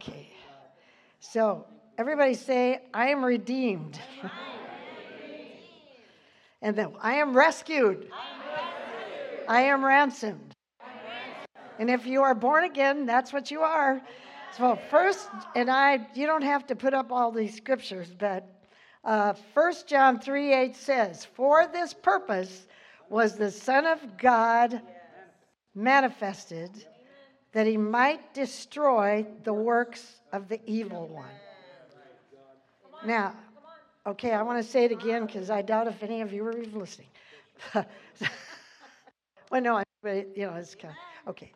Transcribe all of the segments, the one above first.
Okay. So, everybody say, I am redeemed. and then, I am rescued. I am ransomed. And if you are born again, that's what you are. So, first, and I, you don't have to put up all these scriptures, but uh, 1 John 3 8 says, For this purpose was the Son of God manifested, that he might destroy the works of the evil one. Now, okay, I want to say it again because I doubt if any of you were even listening. well, no, I but you know, it's kind of, okay.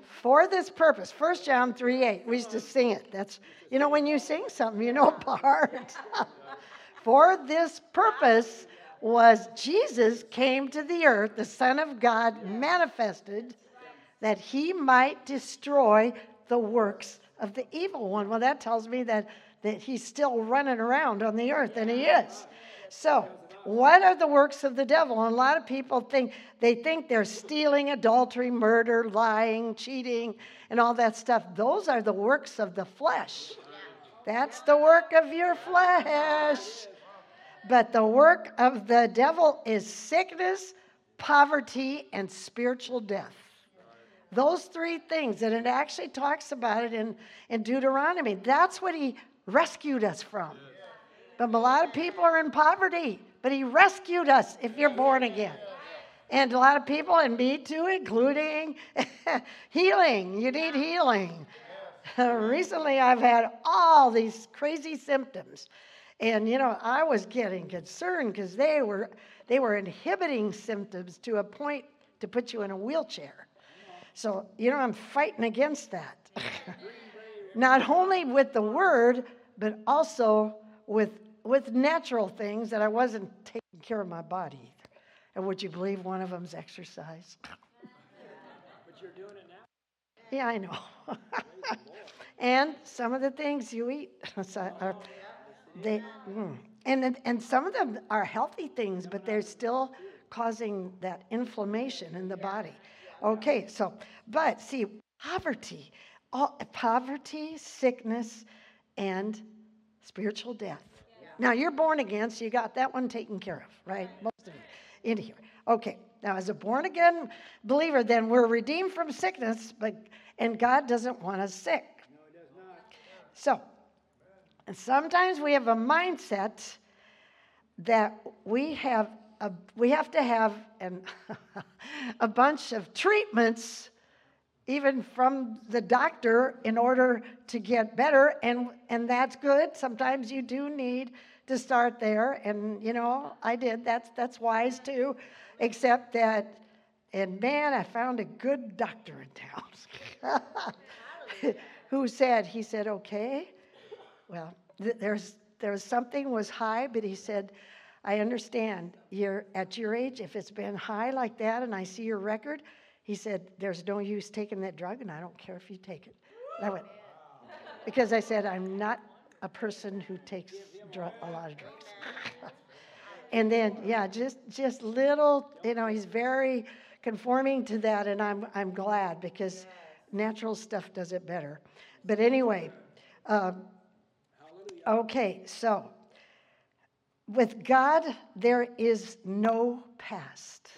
For this purpose, 1 John 3 8, we used to sing it. That's, you know, when you sing something, you know part. For this purpose was Jesus came to the earth, the Son of God manifested, that he might destroy the works of the evil one. Well, that tells me that, that he's still running around on the earth, and he is. So, what are the works of the devil? And a lot of people think they think they're stealing, adultery, murder, lying, cheating, and all that stuff. Those are the works of the flesh. That's the work of your flesh. But the work of the devil is sickness, poverty, and spiritual death. Those three things, and it actually talks about it in, in Deuteronomy. That's what he rescued us from. But a lot of people are in poverty, but he rescued us if you're born again. And a lot of people, and me too, including healing. You need healing. Recently, I've had all these crazy symptoms. And you know, I was getting concerned because they were they were inhibiting symptoms to a point to put you in a wheelchair. So, you know, I'm fighting against that. Not only with the word, but also with with natural things that I wasn't taking care of my body either. And would you believe one of them's exercise? but you're doing it now. Yeah, I know. and some of the things you eat are, they, mm, and, and some of them are healthy things, but they're still causing that inflammation in the body. Okay, so, but see, poverty, all, poverty, sickness, and spiritual death. Now you're born again, so you got that one taken care of, right? Most of you in here. Okay. Now, as a born again believer, then we're redeemed from sickness, but and God doesn't want us sick. No, He does not. So, and sometimes we have a mindset that we have a, we have to have an, a bunch of treatments even from the doctor in order to get better and and that's good. Sometimes you do need to start there and you know i did. That's that's wise too except that and man i found a good doctor in town. Who said he said okay. Well, th- there's there's something was high, but he said, I understand. You're at your age, if it's been high like that and I see your record, he said, There's no use taking that drug, and I don't care if you take it. And I went, because I said, I'm not a person who takes dr- a lot of drugs. and then, yeah, just just little, you know, he's very conforming to that, and I'm I'm glad because natural stuff does it better. But anyway, um, Okay, so with God, there is no past.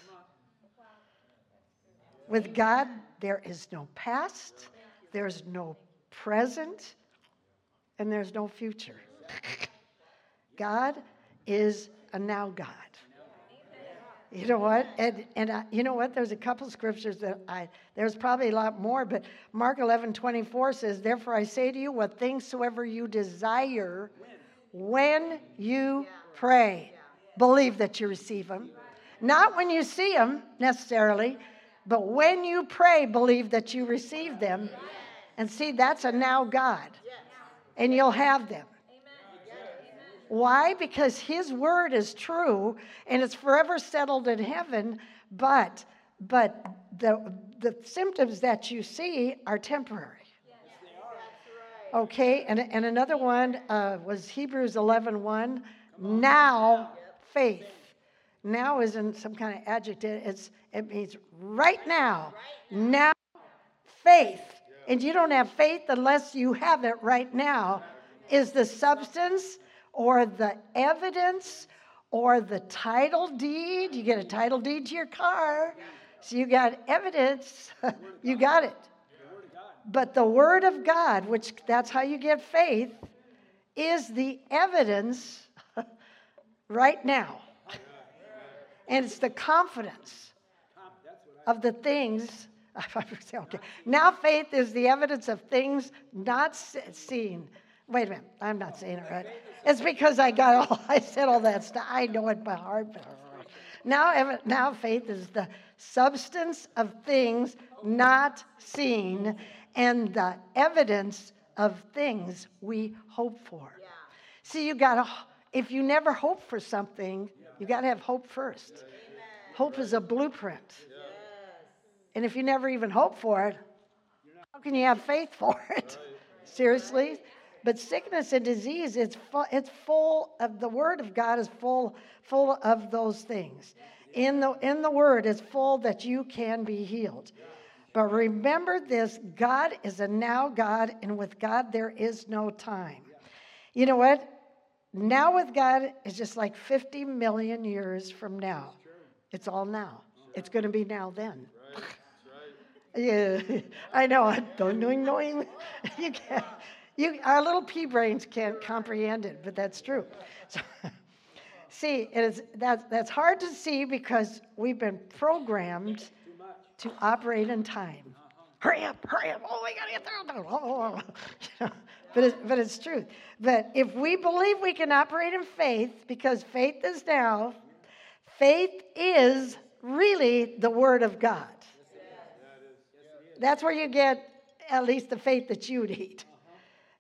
With God, there is no past, there's no present, and there's no future. God is a now God. You know what? And, and you know what? There's a couple scriptures that I, there's probably a lot more, but Mark 11, 24 says, Therefore I say to you, what things soever you desire when you pray, believe that you receive them. Not when you see them necessarily, but when you pray, believe that you receive them. And see, that's a now God. And you'll have them. Why? Because His word is true and it's forever settled in heaven, but but the the symptoms that you see are temporary. Okay, and, and another one uh, was Hebrews 11 1. Now faith. Now isn't some kind of adjective, it's, it means right now. Now faith And you don't have faith unless you have it right now, is the substance or the evidence or the title deed. You get a title deed to your car. So you got evidence. you got it. But the Word of God, which that's how you get faith, is the evidence right now. And it's the confidence of the things. Okay. Now faith is the evidence of things not seen. Wait a minute, I'm not saying it right. It's because I got all I said all that stuff. I know it by heart. Now, now faith is the substance of things not seen and the evidence of things we hope for. See, you got to, if you never hope for something, you got to have hope first. Hope is a blueprint. Yes. And if you never even hope for it, how can you have faith for it? Seriously? But sickness and disease, it's full, it's full of the Word of God is full, full of those things. In the, in the Word is full that you can be healed. But remember this God is a now God, and with God there is no time. You know what? Now with God is just like 50 million years from now. It's all now. It's going to be now then. Yeah, I know. I Don't know. knowing. You can't. You, our little pea brains can't comprehend it, but that's true. So, see, it is, that's, that's hard to see because we've been programmed to operate in time. Hurry up, hurry up. Oh, we got to get there. Oh, you know, but, it's, but it's truth. But if we believe we can operate in faith, because faith is now, faith is really the Word of God. That's where you get at least the faith that you need.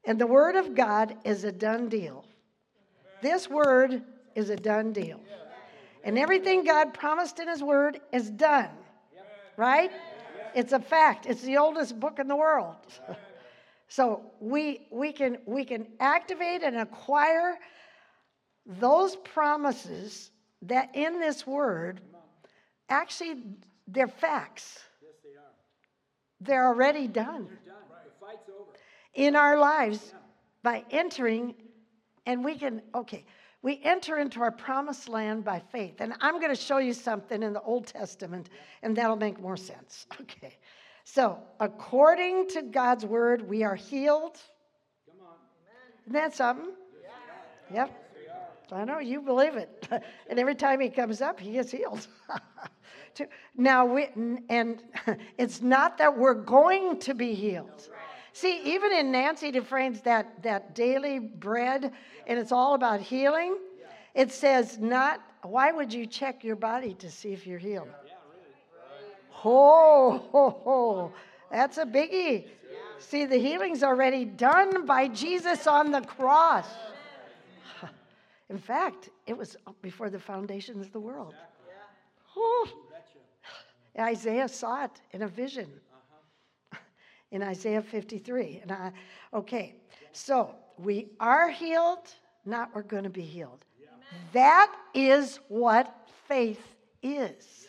And the Word of God is a done deal. This Word is a done deal. And everything God promised in His Word is done right? It's a fact. It's the oldest book in the world. so we, we, can, we can activate and acquire those promises that in this word, actually, they're facts. Yes, they are. They're already done. They're done. The fight's over. In our lives yeah. by entering, and we can, okay, we enter into our promised land by faith. And I'm going to show you something in the Old Testament, and that'll make more sense. Okay. So, according to God's word, we are healed. Come on. Isn't that something? Yeah. Yep. I know you believe it. and every time he comes up, he gets healed. now, we, and it's not that we're going to be healed. See, even in Nancy Dufresne's that, that daily bread, and it's all about healing, it says not, why would you check your body to see if you're healed? Oh, ho, ho. that's a biggie. See, the healing's already done by Jesus on the cross. In fact, it was before the foundations of the world. Oh. Isaiah saw it in a vision in Isaiah 53. And I, okay, so we are healed, not we're going to be healed. That is what faith is.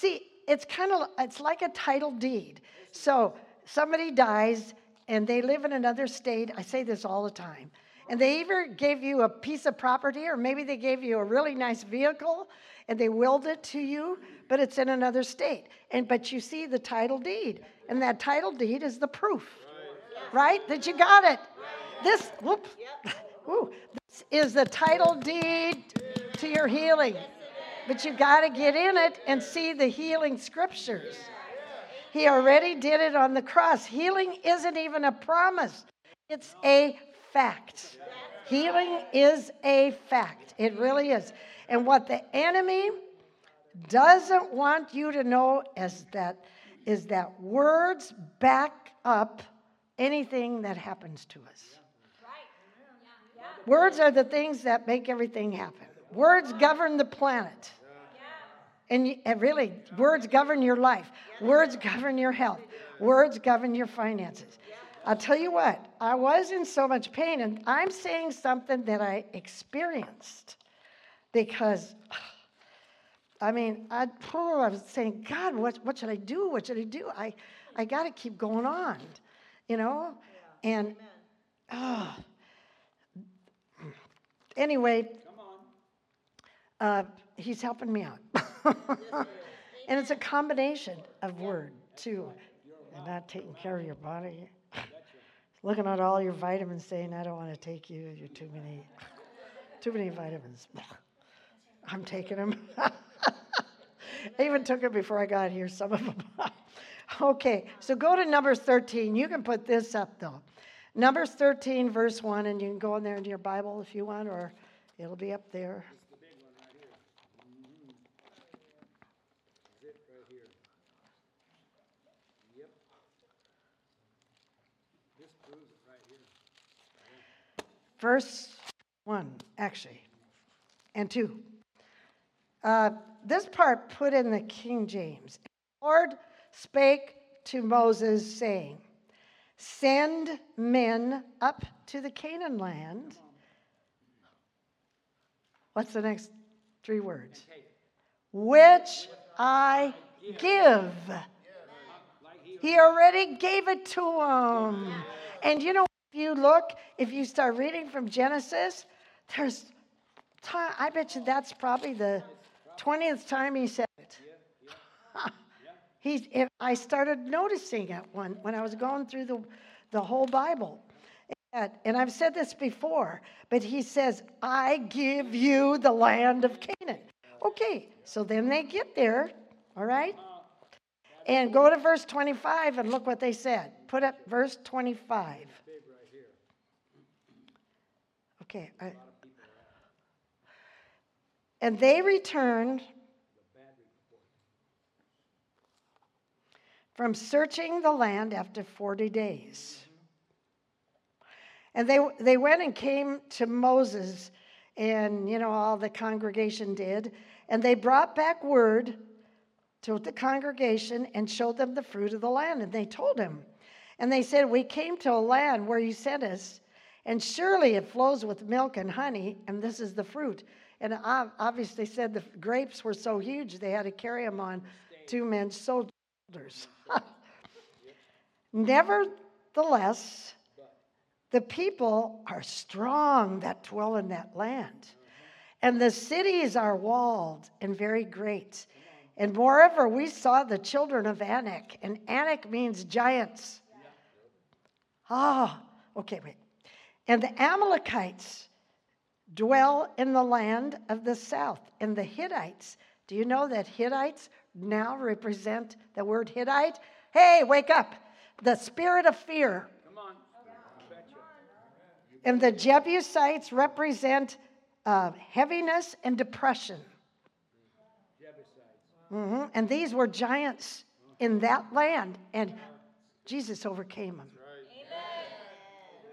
See, it's kind of it's like a title deed. So somebody dies and they live in another state. I say this all the time. And they either gave you a piece of property or maybe they gave you a really nice vehicle and they willed it to you, but it's in another state. And but you see the title deed, and that title deed is the proof, right? right? That you got it. This, whoop, whoo, this is the title deed to your healing. But you got to get in it and see the healing scriptures. He already did it on the cross. Healing isn't even a promise, it's a fact. Healing is a fact. It really is. And what the enemy doesn't want you to know is that is that words back up anything that happens to us. Words are the things that make everything happen. Words govern the planet. And, and really, words govern your life. Words govern your health. Words govern your finances. I'll tell you what, I was in so much pain, and I'm saying something that I experienced because, I mean, I, oh, I was saying, God, what, what should I do? What should I do? I, I got to keep going on, you know? And, oh, anyway, uh, he's helping me out. and it's a combination of word, too. And not taking care of your body. Looking at all your vitamins saying, I don't want to take you, you're too many, too many vitamins. I'm taking them. I even took it before I got here, some of them. okay, so go to Numbers 13. You can put this up, though. Numbers 13, verse 1, and you can go in there into your Bible if you want, or it'll be up there. The big one right here. Mhm. Zip right here. Yep. This proves it right here. verse 1, actually, and 2. Uh, this part put in the King James. The Lord spake to Moses, saying, Send men up to the Canaan land. What's the next three words? Which I give. He already gave it to him. And you know, if you look, if you start reading from Genesis, there's time, I bet you that's probably the 20th time he said it. He's, I started noticing it when, when I was going through the, the whole Bible. And, and I've said this before, but he says, I give you the land of Canaan. Okay, so then they get there, all right? And go to verse 25 and look what they said. Put up verse 25. Big right here. Okay. I, and they returned from searching the land after 40 days. And they, they went and came to Moses, and you know, all the congregation did. And they brought back word to the congregation and showed them the fruit of the land. And they told him. And they said, We came to a land where you sent us, and surely it flows with milk and honey, and this is the fruit. And ob- obviously, said the grapes were so huge they had to carry them on two men's shoulders. Nevertheless, the people are strong that dwell in that land. And the cities are walled and very great. And moreover, we saw the children of Anak, and Anak means giants. Ah, okay, wait. And the Amalekites dwell in the land of the south. And the Hittites, do you know that Hittites now represent the word Hittite? Hey, wake up. The spirit of fear. Come on. And the Jebusites represent uh, heaviness and depression. Jebusites. hmm And these were giants in that land, and Jesus overcame them.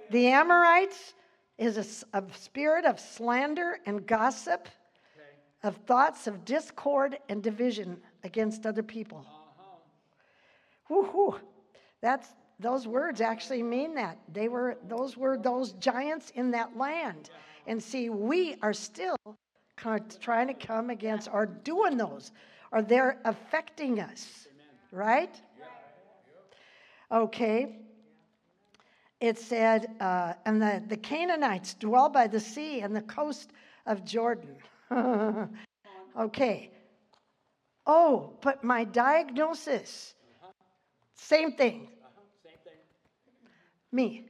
The Amorites is a spirit of slander and gossip, Okay. of thoughts of discord and division against other people. Uh-huh. Woo-hoo. That's those words actually mean that. They were those were those giants in that land. And see, we are still kind of trying to come against or doing those, or they're affecting us. Right? Okay. It said, uh, and the, the Canaanites dwell by the sea and the coast of Jordan. okay. Oh, but my diagnosis, same thing. Uh-huh. Same thing. Me,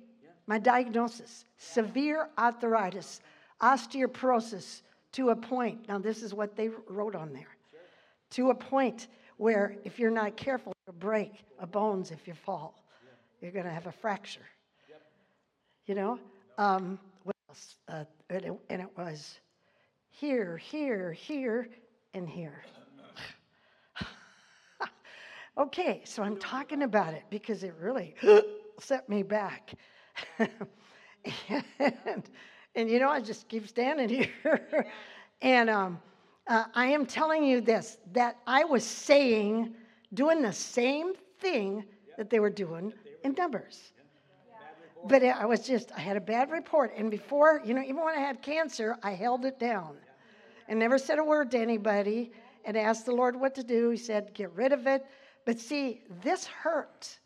my diagnosis severe arthritis, osteoporosis to a point. Now, this is what they wrote on there to a point where if you're not careful, you'll break a bones if you fall. You're going to have a fracture. You know? Um, what else? Uh, and, it, and it was here, here, here, and here. okay, so I'm talking about it because it really set me back. and, and you know, I just keep standing here. and um, uh, I am telling you this that I was saying, doing the same thing that they were doing in Numbers. But I was just, I had a bad report. And before, you know, even when I had cancer, I held it down and never said a word to anybody and asked the Lord what to do. He said, get rid of it. But see, this hurt.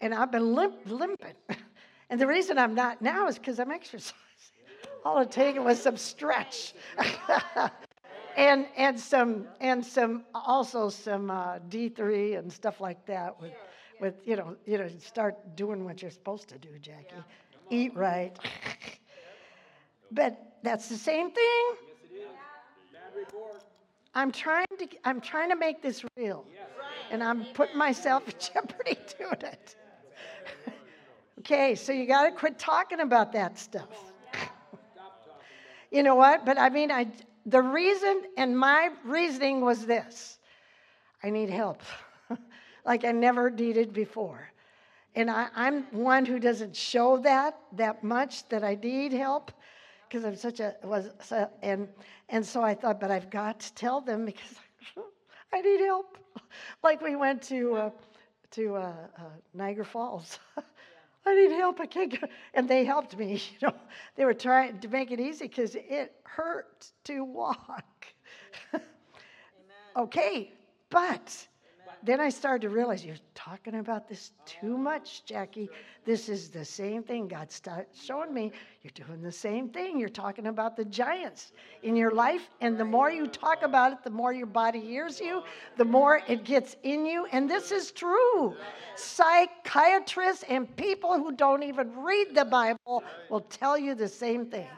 and I've been limp, limping. And the reason I'm not now is because I'm exercising. All it taken was some stretch, and and some and some also some uh, D3 and stuff like that with with you know you know start doing what you're supposed to do, Jackie. Eat right. but that's the same thing. I'm trying to I'm trying to make this real, and I'm putting myself in jeopardy doing it. Okay, so you got to quit talking about that stuff. you know what? But I mean, I the reason and my reasoning was this: I need help, like I never needed before. And I, I'm one who doesn't show that that much that I need help because I'm such a was so, and and so I thought, but I've got to tell them because I need help. like we went to uh, to uh, uh, Niagara Falls. I need help. I can't go. And they helped me. You know, they were trying to make it easy because it hurt to walk. okay, but then I started to realize you're talking about this too much, Jackie. This is the same thing God started showing me. You're doing the same thing. You're talking about the giants in your life, and the more you talk about it, the more your body hears you, the more it gets in you. And this is true. Psychiatrists and people who don't even read the Bible will tell you the same thing.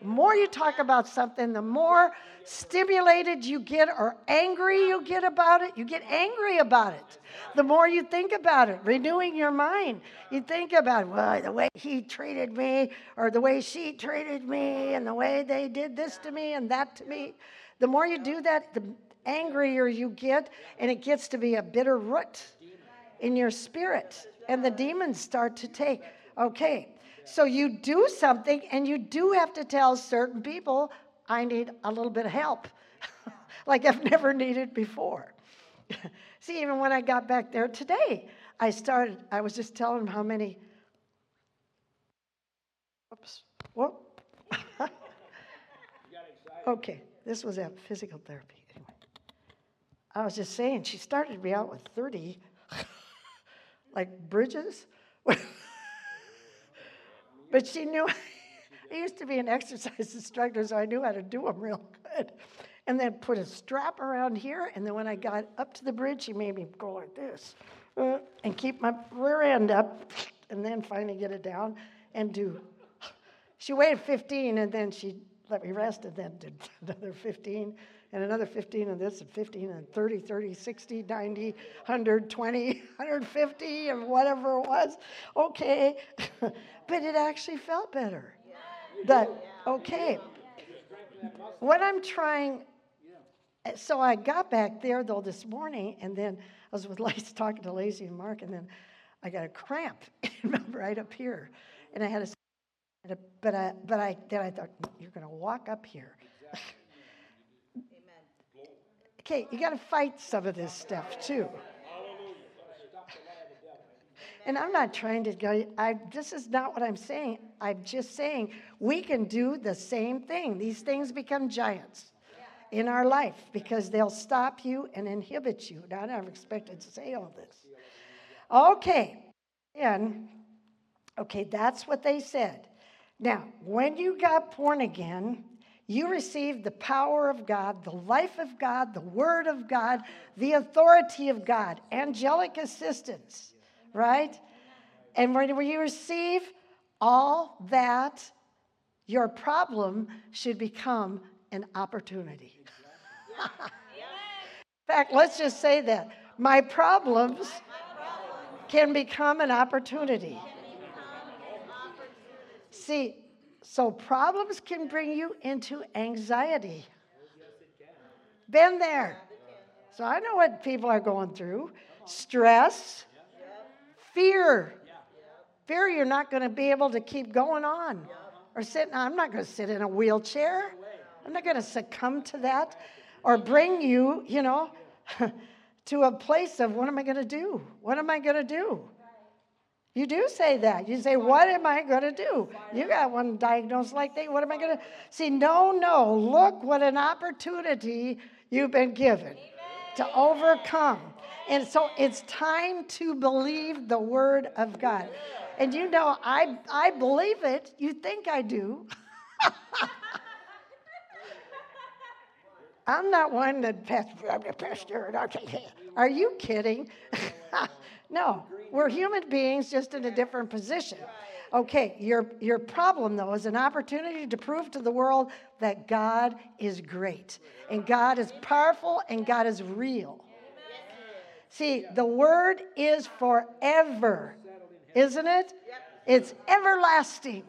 The more you talk about something, the more stimulated you get or angry you get about it. You get angry about it. The more you think about it, renewing your mind, you think about, well, the way he treated me, or the way she treated me, and the way they did this to me and that to me. The more you do that, the angrier you get, and it gets to be a bitter root in your spirit, and the demons start to take. Okay, so you do something, and you do have to tell certain people, I need a little bit of help, like I've never needed before. See, even when I got back there today, I started, I was just telling them how many. Oops. Whoop. okay, this was at physical therapy. Anyway, I was just saying, she started me out with 30, like bridges. But she knew, I used to be an exercise instructor, so I knew how to do them real good. And then put a strap around here, and then when I got up to the bridge, she made me go like this uh, and keep my rear end up, and then finally get it down and do. She weighed 15, and then she let me rest, and then did another 15, and another 15, and this, and 15, and 30, 30, 60, 90, 120, 150, and whatever it was. Okay. but it actually felt better. That, okay. What I'm trying, so I got back there though this morning, and then I was with Lacey talking to Lacey and Mark, and then I got a cramp right up here, and I had a, but I, but I, then I thought you're going to walk up here. Okay, you got to fight some of this stuff too. And I'm not trying to go, I, this is not what I'm saying. I'm just saying we can do the same thing. These things become giants in our life because they'll stop you and inhibit you. Now, I never expected to say all this. Okay, and okay, that's what they said. Now, when you got born again, you received the power of God, the life of God, the word of God, the authority of God, angelic assistance right? And when you receive all that, your problem should become an opportunity. In fact, let's just say that. My problems can become an opportunity. See, so problems can bring you into anxiety. Been there. So I know what people are going through stress, Fear. Fear you're not going to be able to keep going on or sit. I'm not going to sit in a wheelchair. I'm not going to succumb to that or bring you, you know, to a place of what am I going to do? What am I going to do? You do say that. You say, What am I going to do? You got one diagnosed like that. What am I going to see? No, no. Look what an opportunity you've been given to overcome And so it's time to believe the word of God. And you know, I, I believe it. You think I do. I'm not one that pastor, I'm a pastor. Are you kidding? no, we're human beings just in a different position. Okay, your, your problem though is an opportunity to prove to the world that God is great and God is powerful and God is real. See, the word is forever, isn't it? It's everlasting.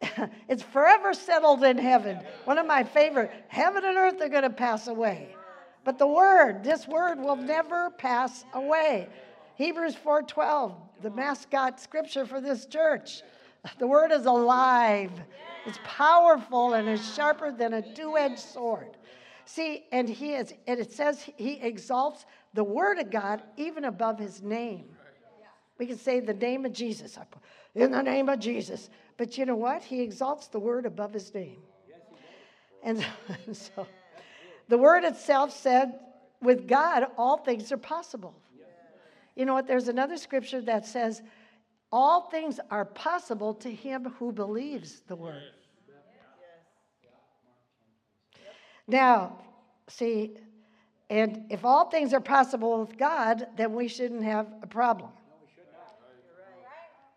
it's forever settled in heaven. One of my favorite. Heaven and earth are going to pass away. But the word, this word will never pass away. Hebrews 4:12, the mascot scripture for this church. The word is alive. It's powerful and is sharper than a two-edged sword. See, and he is, and it says he exalts the word of God even above his name. We can say the name of Jesus. In the name of Jesus. But you know what? He exalts the word above his name. And so the word itself said, with God, all things are possible. You know what? There's another scripture that says, all things are possible to him who believes the word. Now, see, and if all things are possible with God, then we shouldn't have a problem.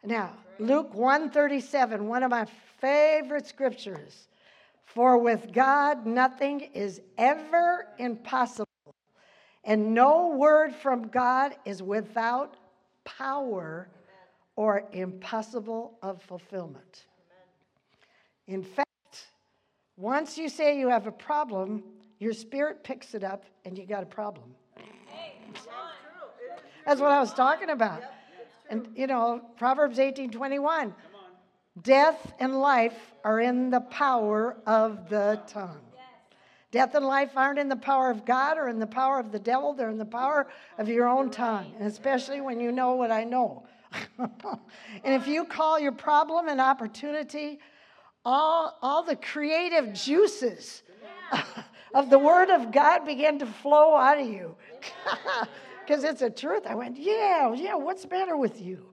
Now, Luke 137, one of my favorite scriptures. For with God nothing is ever impossible, and no word from God is without power or impossible of fulfillment. In fact, once you say you have a problem, your spirit picks it up and you got a problem. That's what I was talking about. And you know, Proverbs 18 21. Death and life are in the power of the tongue. Death and life aren't in the power of God or in the power of the devil, they're in the power of your own tongue, and especially when you know what I know. and if you call your problem an opportunity, all, all the creative juices of the Word of God begin to flow out of you. because it's a truth. I went, yeah, yeah, what's better with you?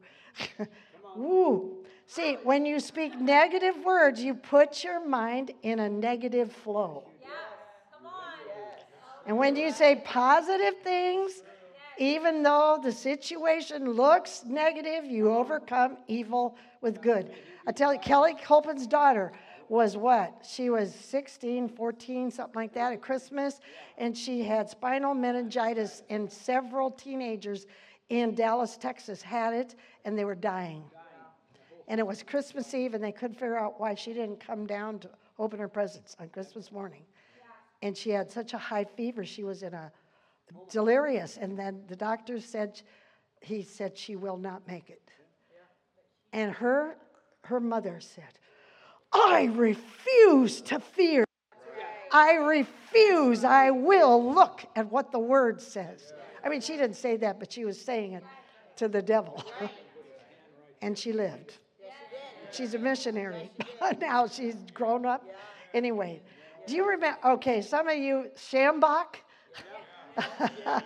Woo. See, when you speak negative words, you put your mind in a negative flow. And when you say positive things, even though the situation looks negative, you overcome evil with good. I tell you, Kelly Copeland's daughter, was what? She was 16, 14, something like that at Christmas, and she had spinal meningitis, and several teenagers in Dallas, Texas had it, and they were dying. And it was Christmas Eve, and they couldn't figure out why she didn't come down to open her presents on Christmas morning. And she had such a high fever, she was in a delirious. And then the doctor said, he said she will not make it. And her, her mother said, I refuse to fear. I refuse. I will look at what the word says. I mean, she didn't say that, but she was saying it to the devil. and she lived. She's a missionary. now she's grown up. Anyway, do you remember? Okay, some of you, Schambach.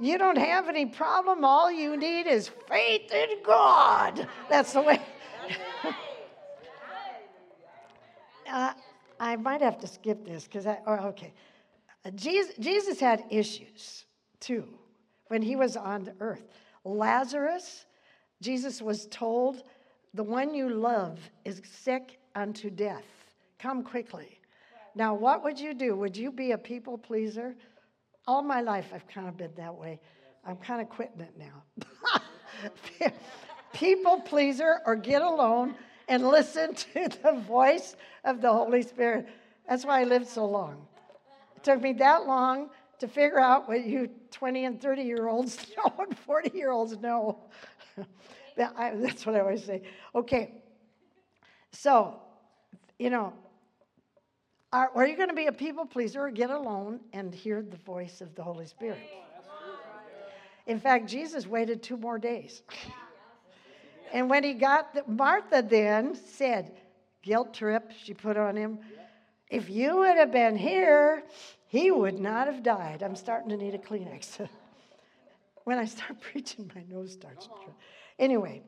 you don't have any problem. All you need is faith in God. That's the way. uh, I might have to skip this because I, oh, okay. Jesus, Jesus had issues too when he was on the earth. Lazarus, Jesus was told, the one you love is sick unto death. Come quickly. Now, what would you do? Would you be a people pleaser? All my life, I've kind of been that way. I'm kind of quitting it now. people pleaser or get alone and listen to the voice of the Holy Spirit. That's why I lived so long. It took me that long to figure out what you 20 and 30 year olds know and 40 year olds know. that's what I always say. Okay, so, you know, are, are you going to be a people pleaser or get alone and hear the voice of the Holy Spirit? In fact, Jesus waited two more days. And when he got, the, Martha then said, guilt trip she put on him, if you would have been here, he would not have died. I'm starting to need a Kleenex. when I start preaching, my nose starts. to- Anyway,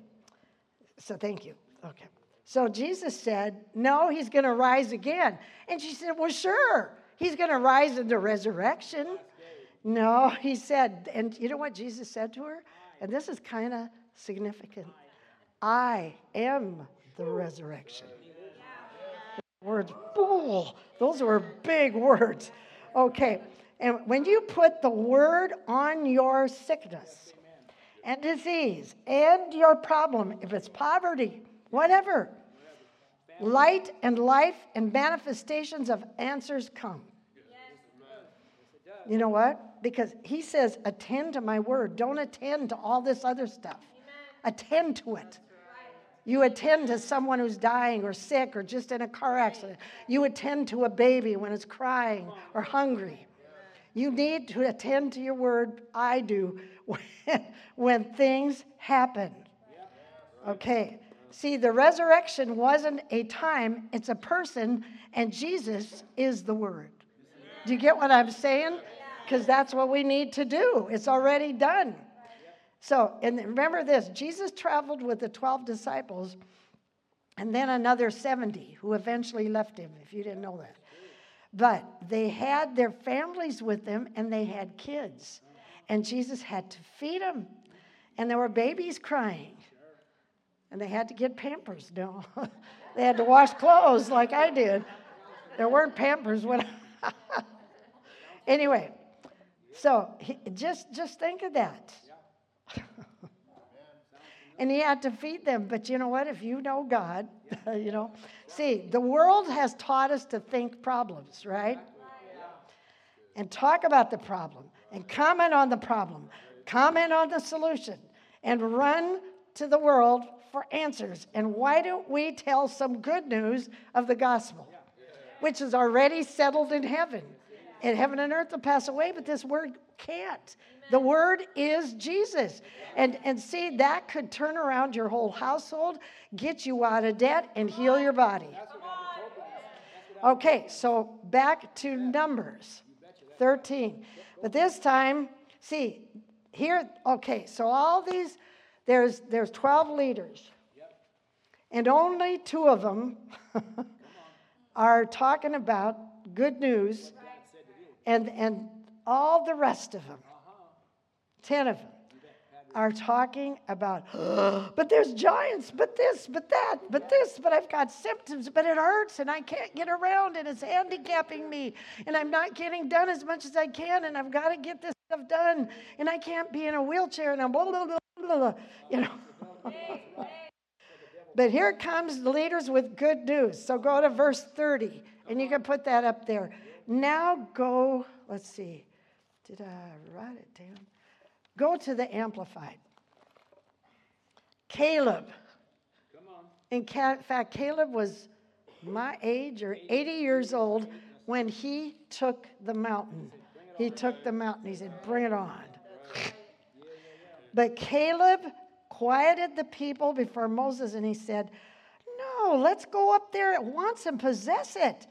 so thank you. Okay. So Jesus said, No, he's going to rise again. And she said, Well, sure. He's going to rise in the resurrection. No, he said, and you know what Jesus said to her? And this is kind of significant I am the resurrection. Words, bull. Those were big words. Okay. And when you put the word on your sickness and disease and your problem, if it's poverty, whatever, light and life and manifestations of answers come. You know what? Because he says, attend to my word. Don't attend to all this other stuff. Attend to it. You attend to someone who's dying or sick or just in a car accident. You attend to a baby when it's crying or hungry. You need to attend to your word. I do when, when things happen. Okay. See, the resurrection wasn't a time, it's a person, and Jesus is the word. Do you get what I'm saying? Because that's what we need to do. It's already done. So, and remember this Jesus traveled with the 12 disciples and then another 70 who eventually left him, if you didn't know that. But they had their families with them and they had kids. And Jesus had to feed them. And there were babies crying. And they had to get pampers. No, they had to wash clothes like I did. There weren't pampers when. anyway, so he, just just think of that. and he had to feed them. But you know what? If you know God, you know, see, the world has taught us to think problems, right? And talk about the problem and comment on the problem, comment on the solution, and run to the world for answers. And why don't we tell some good news of the gospel, which is already settled in heaven? And heaven and earth will pass away, but this word can't. The word is Jesus. And, and see, that could turn around your whole household, get you out of debt, and heal your body. Okay, so back to Numbers 13. But this time, see, here, okay, so all these, there's, there's 12 leaders. And only two of them are talking about good news, and, and all the rest of them, 10 of them, are talking about, but there's giants, but this, but that, but this, but I've got symptoms, but it hurts and I can't get around and it's handicapping me and I'm not getting done as much as I can and I've got to get this stuff done and I can't be in a wheelchair and I'm blah, blah, blah, blah, blah, you know. but here comes the leaders with good news. So go to verse 30 and you can put that up there. Now go, let's see, did I write it down? Go to the Amplified. Caleb. In fact, Caleb was my age or 80 years old when he took the mountain. He took the mountain. He said, Bring it on. But Caleb quieted the people before Moses and he said, No, let's go up there at once and possess it.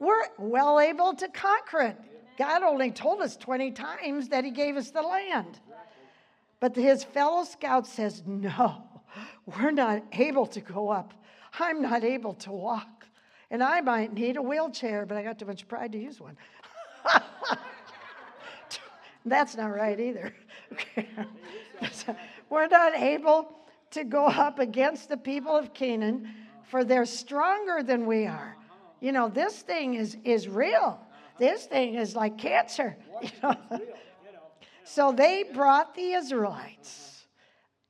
We're well able to conquer it. God only told us 20 times that he gave us the land. But his fellow scout says, No, we're not able to go up. I'm not able to walk. And I might need a wheelchair, but I got too much pride to use one. That's not right either. We're not able to go up against the people of Canaan, for they're stronger than we are. You know, this thing is, is real. This thing is like cancer. You know? So they brought the Israelites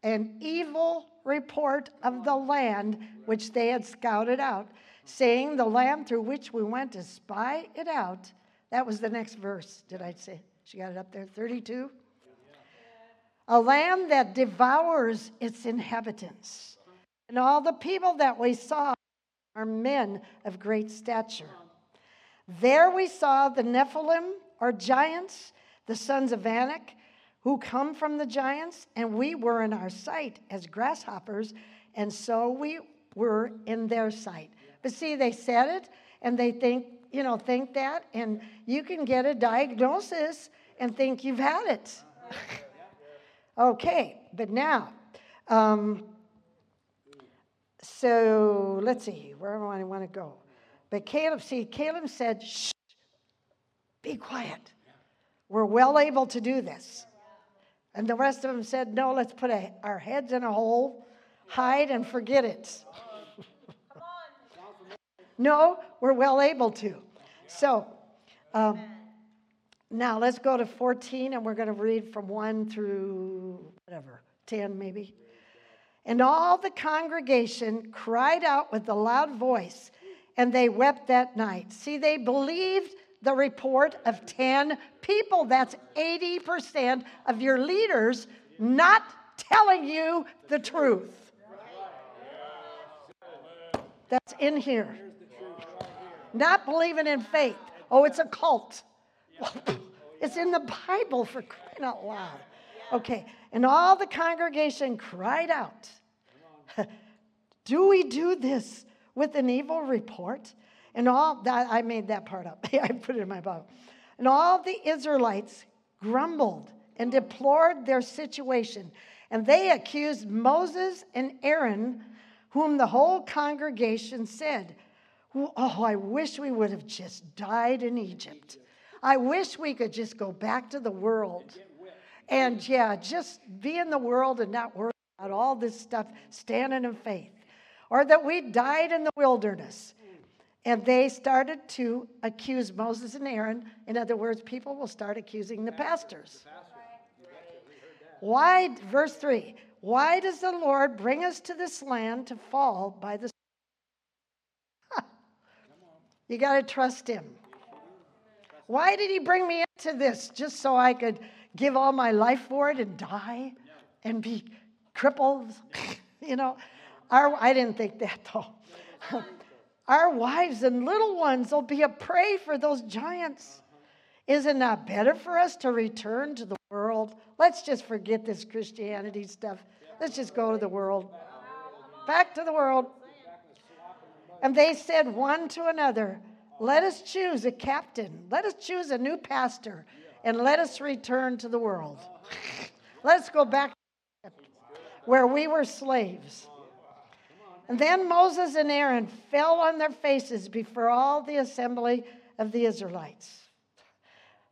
an evil report of the land which they had scouted out, saying, The land through which we went to spy it out. That was the next verse, did I say? She got it up there, 32. A land that devours its inhabitants. And all the people that we saw are men of great stature. There we saw the Nephilim, or giants, the sons of Anak, who come from the giants, and we were in our sight as grasshoppers, and so we were in their sight. But see, they said it, and they think, you know, think that, and you can get a diagnosis and think you've had it. Okay, but now, um, so let's see, where do I want to go? But Caleb, see, Caleb said, shh, be quiet. We're well able to do this. And the rest of them said, no, let's put a, our heads in a hole, hide, and forget it. no, we're well able to. So, um, now let's go to 14 and we're going to read from 1 through whatever, 10 maybe. And all the congregation cried out with a loud voice, and they wept that night. See, they believed the report of 10 people. That's 80% of your leaders not telling you the truth. That's in here. Not believing in faith. Oh, it's a cult. It's in the Bible for crying out loud. Okay, and all the congregation cried out, Do we do this with an evil report? And all that, I made that part up. I put it in my Bible. And all the Israelites grumbled and deplored their situation. And they accused Moses and Aaron, whom the whole congregation said, Oh, I wish we would have just died in Egypt. I wish we could just go back to the world. And yeah, just be in the world and not worry about all this stuff, standing in faith. Or that we died in the wilderness. And they started to accuse Moses and Aaron. In other words, people will start accusing the pastors. Why, verse 3, why does the Lord bring us to this land to fall by the You got to trust him. Why did he bring me into this? Just so I could give all my life for it and die and be crippled? you know, our, I didn't think that though. our wives and little ones will be a prey for those giants. Is it not better for us to return to the world? Let's just forget this Christianity stuff. Let's just go to the world. Back to the world. And they said one to another, Let us choose a captain, let us choose a new pastor, and let us return to the world. Let's go back where we were slaves. And then Moses and Aaron fell on their faces before all the assembly of the Israelites.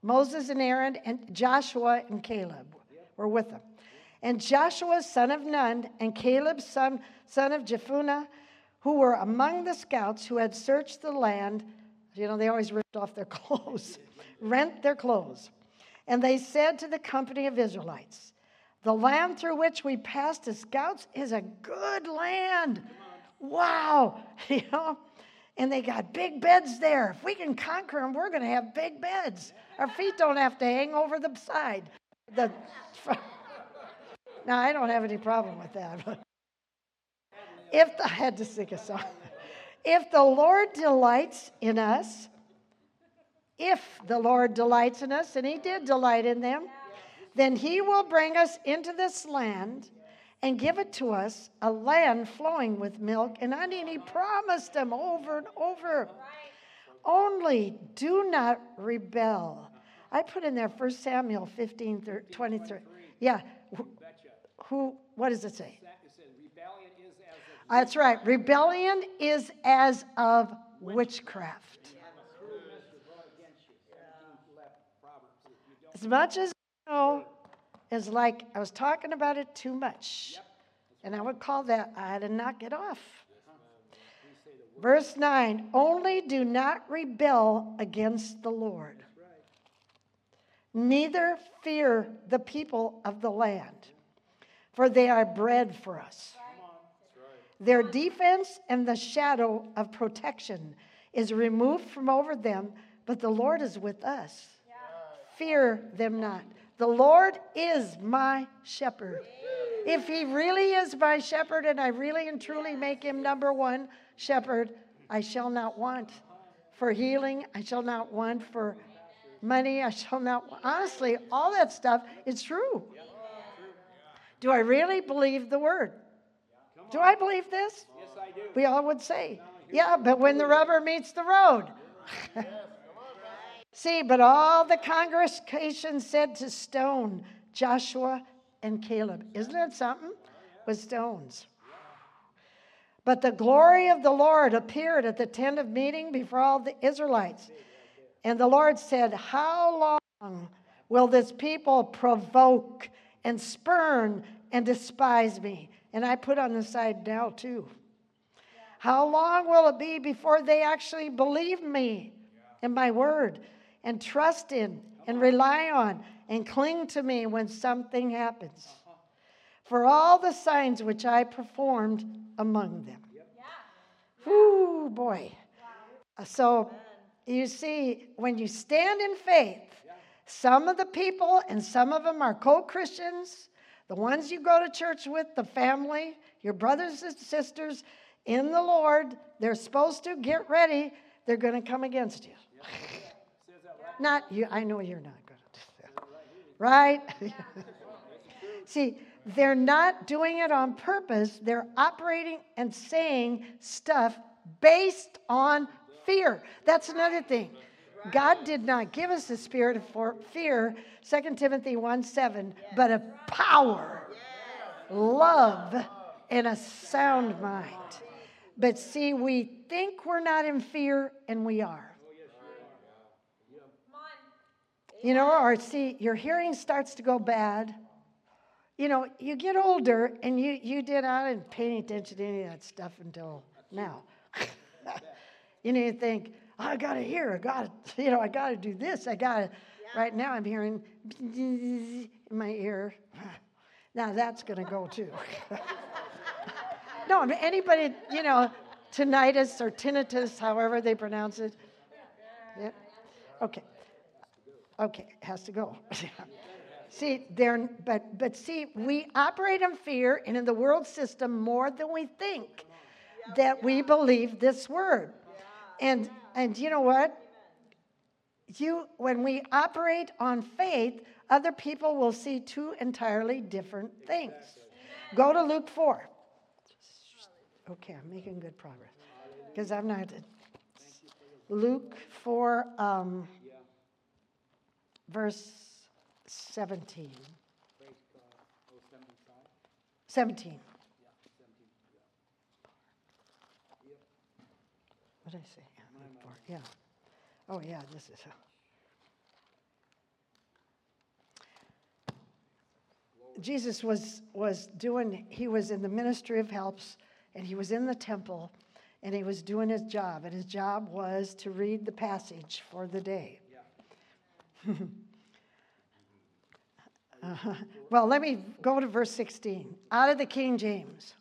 Moses and Aaron and Joshua and Caleb were with them. And Joshua, son of Nun, and Caleb, son, son of Jephunneh, who were among the scouts who had searched the land. You know, they always ripped off their clothes, rent their clothes. And they said to the company of Israelites, The land through which we passed as scouts is a good land. Wow. You know, and they got big beds there. If we can conquer them, we're going to have big beds. Our feet don't have to hang over the side. The, now, I don't have any problem with that. if the, I had to sing a song. If the Lord delights in us, if the Lord delights in us, and He did delight in them, then He will bring us into this land and give it to us, a land flowing with milk and honey. And He promised them over and over. Only do not rebel. I put in there 1 Samuel 15, 23. Yeah. Who, what does it say? That's right. Rebellion is as of witchcraft. As much as you know, is like I was talking about it too much. And I would call that I had to knock it off. Verse 9 Only do not rebel against the Lord, neither fear the people of the land, for they are bread for us. Their defense and the shadow of protection is removed from over them, but the Lord is with us. Fear them not. The Lord is my shepherd. If he really is my shepherd and I really and truly make him number one shepherd, I shall not want for healing. I shall not want for money. I shall not, honestly, all that stuff is true. Do I really believe the word? Do I believe this? Yes, I do. We all would say, yeah, but when the rubber meets the road. See, but all the congregation said to stone Joshua and Caleb. Isn't that something? With stones. But the glory of the Lord appeared at the tent of meeting before all the Israelites. And the Lord said, How long will this people provoke and spurn and despise me? And I put on the side now too. How long will it be before they actually believe me and my word and trust in and rely on and cling to me when something happens? For all the signs which I performed among them. Whoo, boy. So you see, when you stand in faith, some of the people and some of them are co Christians, the ones you go to church with, the family, your brothers and sisters in the Lord, they're supposed to get ready. They're going to come against you. Not you, I know you're not going to do that. Right? See, they're not doing it on purpose. They're operating and saying stuff based on fear. That's another thing. God did not give us the spirit of fear, 2 Timothy 1 7, but a power, love, and a sound mind. But see, we think we're not in fear, and we are. You know, or see, your hearing starts to go bad you know, you get older and you, you did not and paying attention to any of that stuff until now. you know, you think, I got to hear, I got to, you know, I got to do this, I got to. Yeah. Right now I'm hearing in my ear. Now that's going to go too. no, anybody, you know, tinnitus or tinnitus, however they pronounce it. Yeah. Okay. Okay, has to go. See, there, but but see, we operate in fear and in the world system more than we think that we believe this word. And and you know what? You when we operate on faith, other people will see two entirely different things. Go to Luke 4. Okay, I'm making good progress. Because I'm not. Luke 4, um, verse 17. 17. What did I say? Yeah. Oh, yeah, this is. Jesus was, was doing, he was in the ministry of helps, and he was in the temple, and he was doing his job. And his job was to read the passage for the day. Uh, well, let me go to verse 16 out of the King James.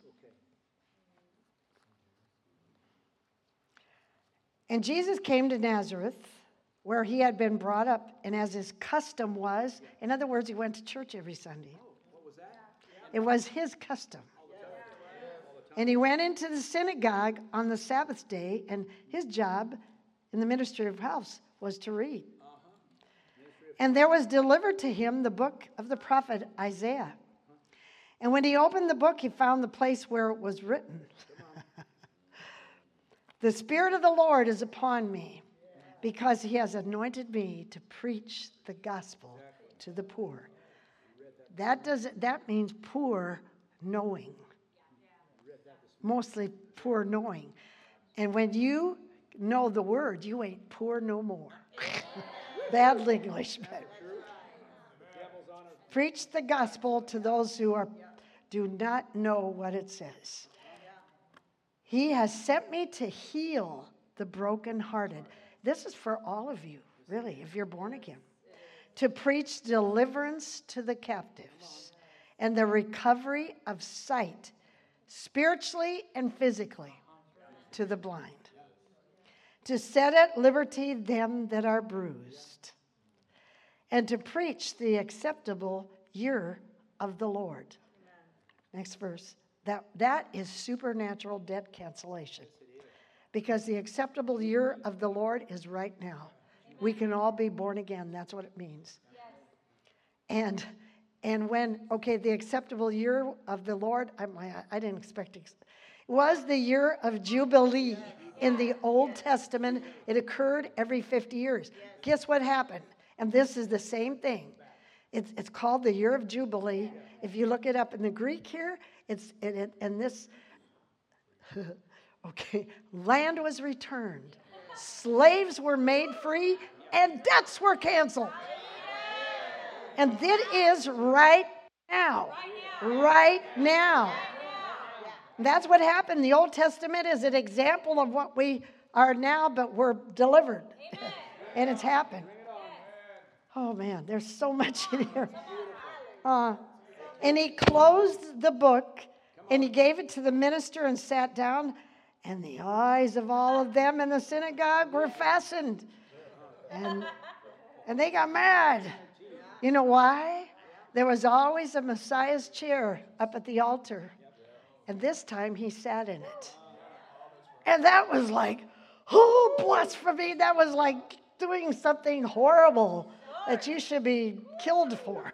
And Jesus came to Nazareth, where he had been brought up, and as his custom was, in other words, he went to church every Sunday. It was his custom. And he went into the synagogue on the Sabbath day, and his job in the ministry of house was to read. And there was delivered to him the book of the prophet Isaiah. And when he opened the book, he found the place where it was written The Spirit of the Lord is upon me, because he has anointed me to preach the gospel to the poor. That, does, that means poor knowing, mostly poor knowing. And when you know the word, you ain't poor no more. bad English, but preach the gospel to those who are do not know what it says. He has sent me to heal the brokenhearted. This is for all of you, really, if you're born again. To preach deliverance to the captives and the recovery of sight, spiritually and physically, to the blind to set at liberty them that are bruised, and to preach the acceptable year of the Lord. Next verse. That, that is supernatural debt cancellation. Because the acceptable year of the Lord is right now. We can all be born again. That's what it means. And and when okay, the acceptable year of the Lord, I, I didn't expect it was the year of jubilee in the Old Testament. It occurred every 50 years. Guess what happened? And this is the same thing. It's, it's called the year of Jubilee. If you look it up in the Greek here, it's it, it and this okay, land was returned. Slaves were made free and debts were canceled. And that is right now. Right now. That's what happened. The Old Testament is an example of what we are now, but we're delivered. and it's happened. Oh man, there's so much in here. Uh, and he closed the book and he gave it to the minister and sat down, and the eyes of all of them in the synagogue were fastened. And, and they got mad. You know why? There was always a Messiah's chair up at the altar, and this time he sat in it. And that was like, who oh, blasphemy. That was like doing something horrible that you should be killed for.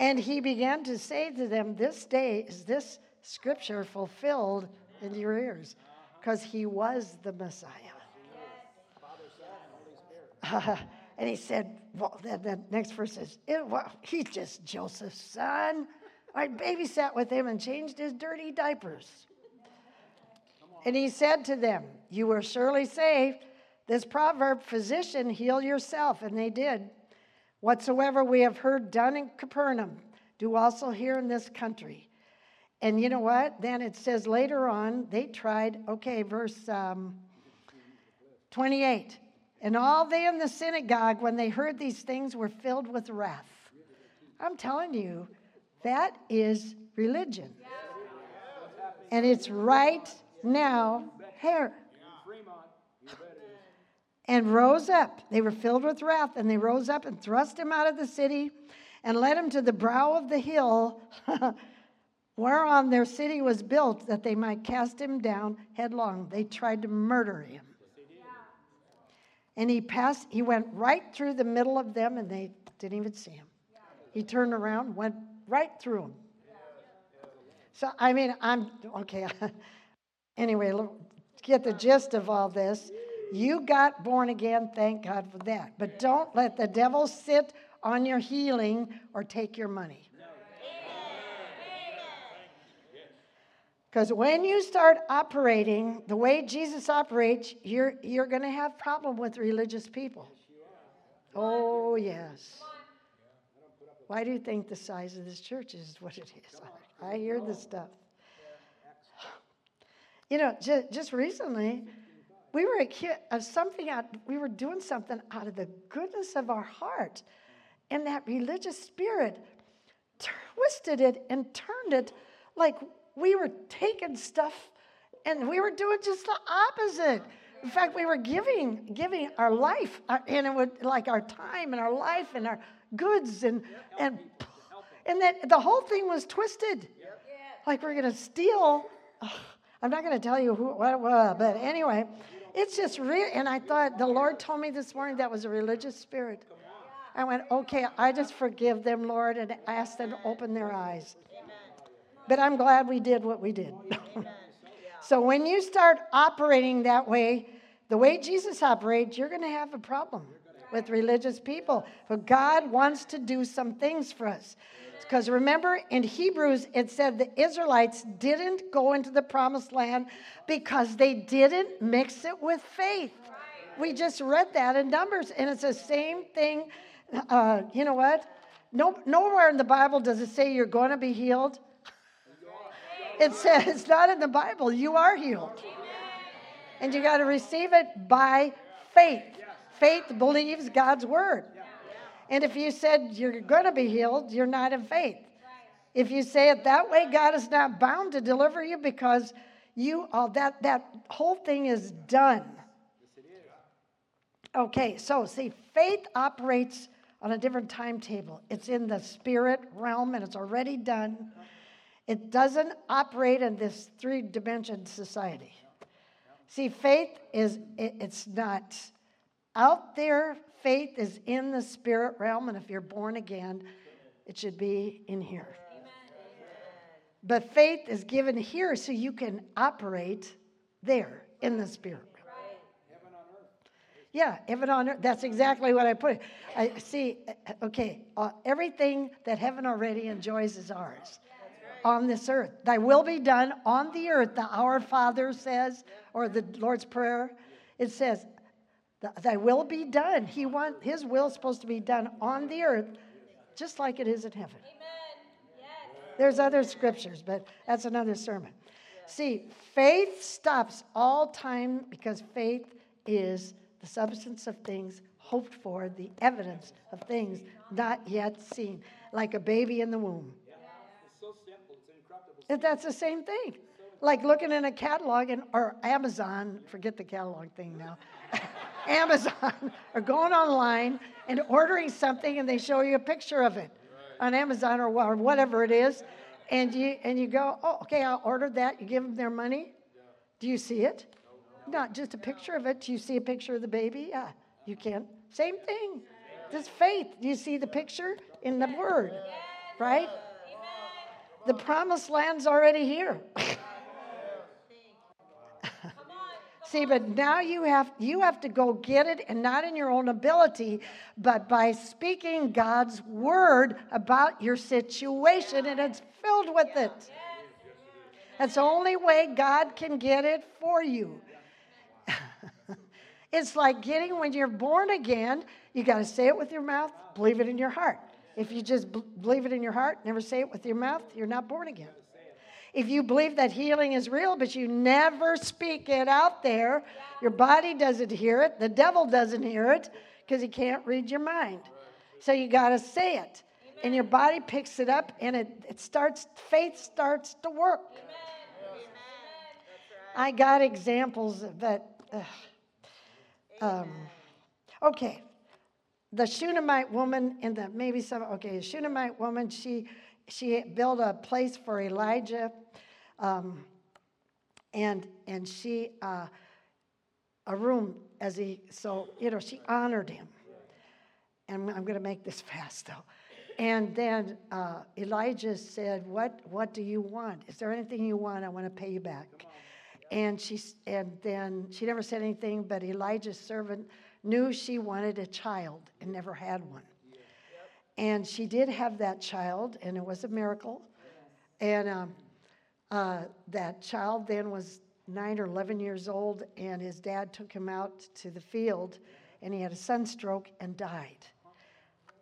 And he began to say to them, This day is this scripture fulfilled in your ears, because he was the Messiah. Uh, and he said, Well, the, the next verse says, well, He's just Joseph's son. I babysat with him and changed his dirty diapers. And he said to them, You were surely saved. This proverb, physician, heal yourself. And they did. Whatsoever we have heard done in Capernaum, do also here in this country. And you know what? Then it says later on, they tried, okay, verse um, 28. And all they in the synagogue, when they heard these things, were filled with wrath. I'm telling you, that is religion. And it's right now here and rose up. They were filled with wrath, and they rose up and thrust him out of the city and led him to the brow of the hill whereon their city was built, that they might cast him down headlong. They tried to murder him. And he passed, he went right through the middle of them, and they didn't even see him. He turned around, went right through them. So, I mean, I'm okay. anyway, get the gist of all this. You got born again, thank God for that. But don't let the devil sit on your healing or take your money. Because when you start operating the way Jesus operates, you're, you're going to have problem with religious people. Oh, yes. Why do you think the size of this church is what it is? I hear this stuff. You know, just recently, we were a, something out, we were doing something out of the goodness of our heart. And that religious spirit twisted it and turned it like we were taking stuff and we were doing just the opposite. In fact, we were giving giving our life, uh, and it would like our time and our life and our goods and and and that the whole thing was twisted. Like we're going to steal. I'm not going to tell you who, what, what, but anyway, it's just real. And I thought the Lord told me this morning that was a religious spirit. I went, okay, I just forgive them, Lord, and ask them to open their eyes. But I'm glad we did what we did. so when you start operating that way, the way Jesus operates, you're going to have a problem with religious people. But God wants to do some things for us. Because remember in Hebrews, it said the Israelites didn't go into the promised land because they didn't mix it with faith. We just read that in Numbers, and it's the same thing. Uh, you know what? No, nowhere in the Bible does it say you're going to be healed. It says it's not in the Bible. You are healed. And you got to receive it by faith. Faith believes God's word. And if you said you're going to be healed, you're not in faith. If you say it that way, God is not bound to deliver you because you all that that whole thing is done. Okay, so see, faith operates on a different timetable. It's in the spirit realm and it's already done. It doesn't operate in this three dimension society. See, faith is, it's not out there. Faith is in the spirit realm, and if you're born again, it should be in here. But faith is given here so you can operate there in the spirit. Yeah, heaven on earth. That's exactly what I put. I see. Okay, uh, everything that heaven already enjoys is ours on this earth. Thy will be done on the earth. The Our Father says, or the Lord's Prayer, it says, "Th- Thy will be done. He want His will is supposed to be done on the earth, just like it is in heaven. There's other scriptures, but that's another sermon. See, faith stops all time because faith is the substance of things hoped for, the evidence of things not yet seen, like a baby in the womb. It's so simple, it's incorruptible. If That's the same thing. Like looking in a catalog and or Amazon, forget the catalog thing now. Amazon or going online and ordering something and they show you a picture of it on Amazon or, or whatever it is, and you and you go, oh, okay, I'll order that. You give them their money. Do you see it? Not just a picture of it. Do you see a picture of the baby? Yeah, you can. Same thing. This faith. Do you see the picture in the Word? Right? The promised land's already here. See, but now you have you have to go get it and not in your own ability, but by speaking God's word about your situation and it's filled with it. That's the only way God can get it for you. it's like getting when you're born again, you got to say it with your mouth, believe it in your heart. If you just believe it in your heart, never say it with your mouth, you're not born again. If you believe that healing is real, but you never speak it out there, your body doesn't hear it, the devil doesn't hear it because he can't read your mind. So you got to say it. And your body picks it up and it, it starts, faith starts to work. I got examples of that. Um, okay. The Shunammite woman in the maybe some okay, the Shunammite woman, she she built a place for Elijah, um, and and she uh, a room as he so you know she honored him. And I'm going to make this fast though. And then uh, Elijah said, "What what do you want? Is there anything you want? I want to pay you back." And she and then she never said anything, but Elijah's servant knew she wanted a child and never had one. And she did have that child, and it was a miracle. And um, uh, that child then was nine or 11 years old, and his dad took him out to the field, and he had a sunstroke and died.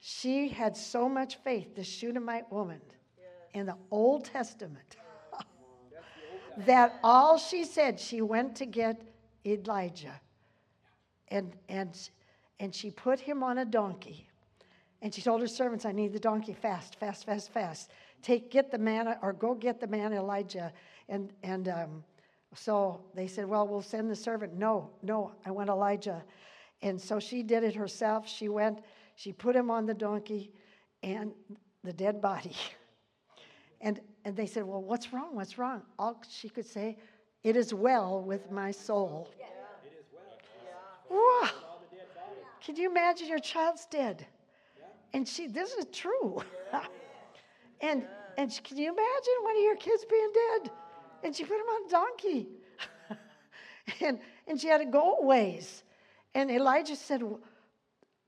She had so much faith, the Shunammite woman, in the Old Testament, that all she said, she went to get Elijah. And, and, and she put him on a donkey. And she told her servants, I need the donkey fast, fast, fast, fast. Take, get the man, or go get the man Elijah. And, and um, so they said, Well, we'll send the servant. No, no, I want Elijah. And so she did it herself. She went, she put him on the donkey and the dead body. And, and they said, Well, what's wrong? What's wrong? All she could say, It is well with my soul. Wow. Can you imagine your child's dead? And she, this is true. and and she, can you imagine one of your kids being dead? And she put him on a donkey. and and she had to go a ways. And Elijah said,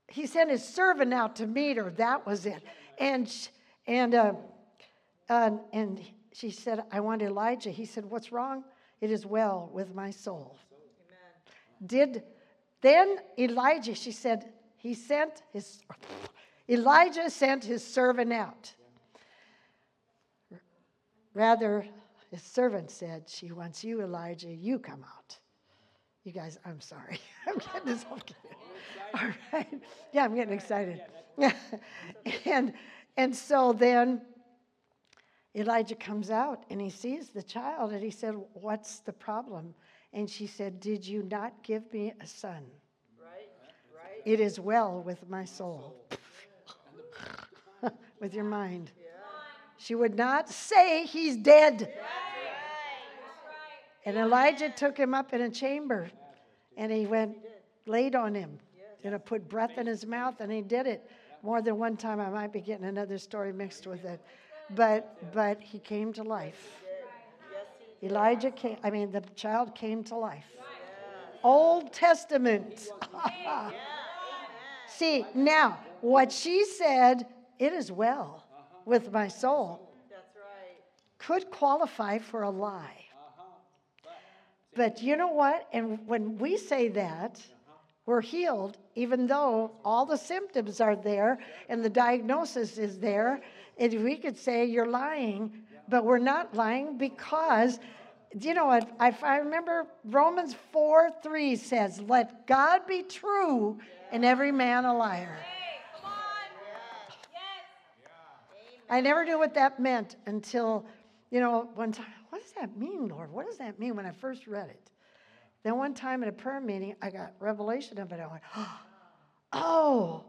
he sent his servant out to meet her. That was it. And sh- and uh, and, and she said, I want Elijah. He said, What's wrong? It is well with my soul. Did then Elijah, she said, he sent his Elijah sent his servant out. Rather, his servant said, She wants you, Elijah, you come out. You guys, I'm sorry. I'm getting this all All right. Yeah, I'm getting excited. and and so then Elijah comes out and he sees the child and he said, What's the problem? And she said, Did you not give me a son? Right, right. It is well with my soul, with your mind. She would not say he's dead. And Elijah took him up in a chamber and he went, laid on him, and know, put breath in his mouth, and he did it more than one time. I might be getting another story mixed with it. But, but he came to life. Elijah came, I mean, the child came to life. Old Testament. See, now, what she said, it is well uh-huh. with my soul, That's right. could qualify for a lie. Uh-huh. But you know what? And when we say that, uh-huh. we're healed, even though all the symptoms are there and the diagnosis is there. And we could say you're lying, but we're not lying because, you know what? I, I remember Romans 4 3 says, Let God be true and every man a liar. I never knew what that meant until, you know, one time, what does that mean, Lord? What does that mean when I first read it? Then one time at a prayer meeting, I got revelation of it. I went, oh,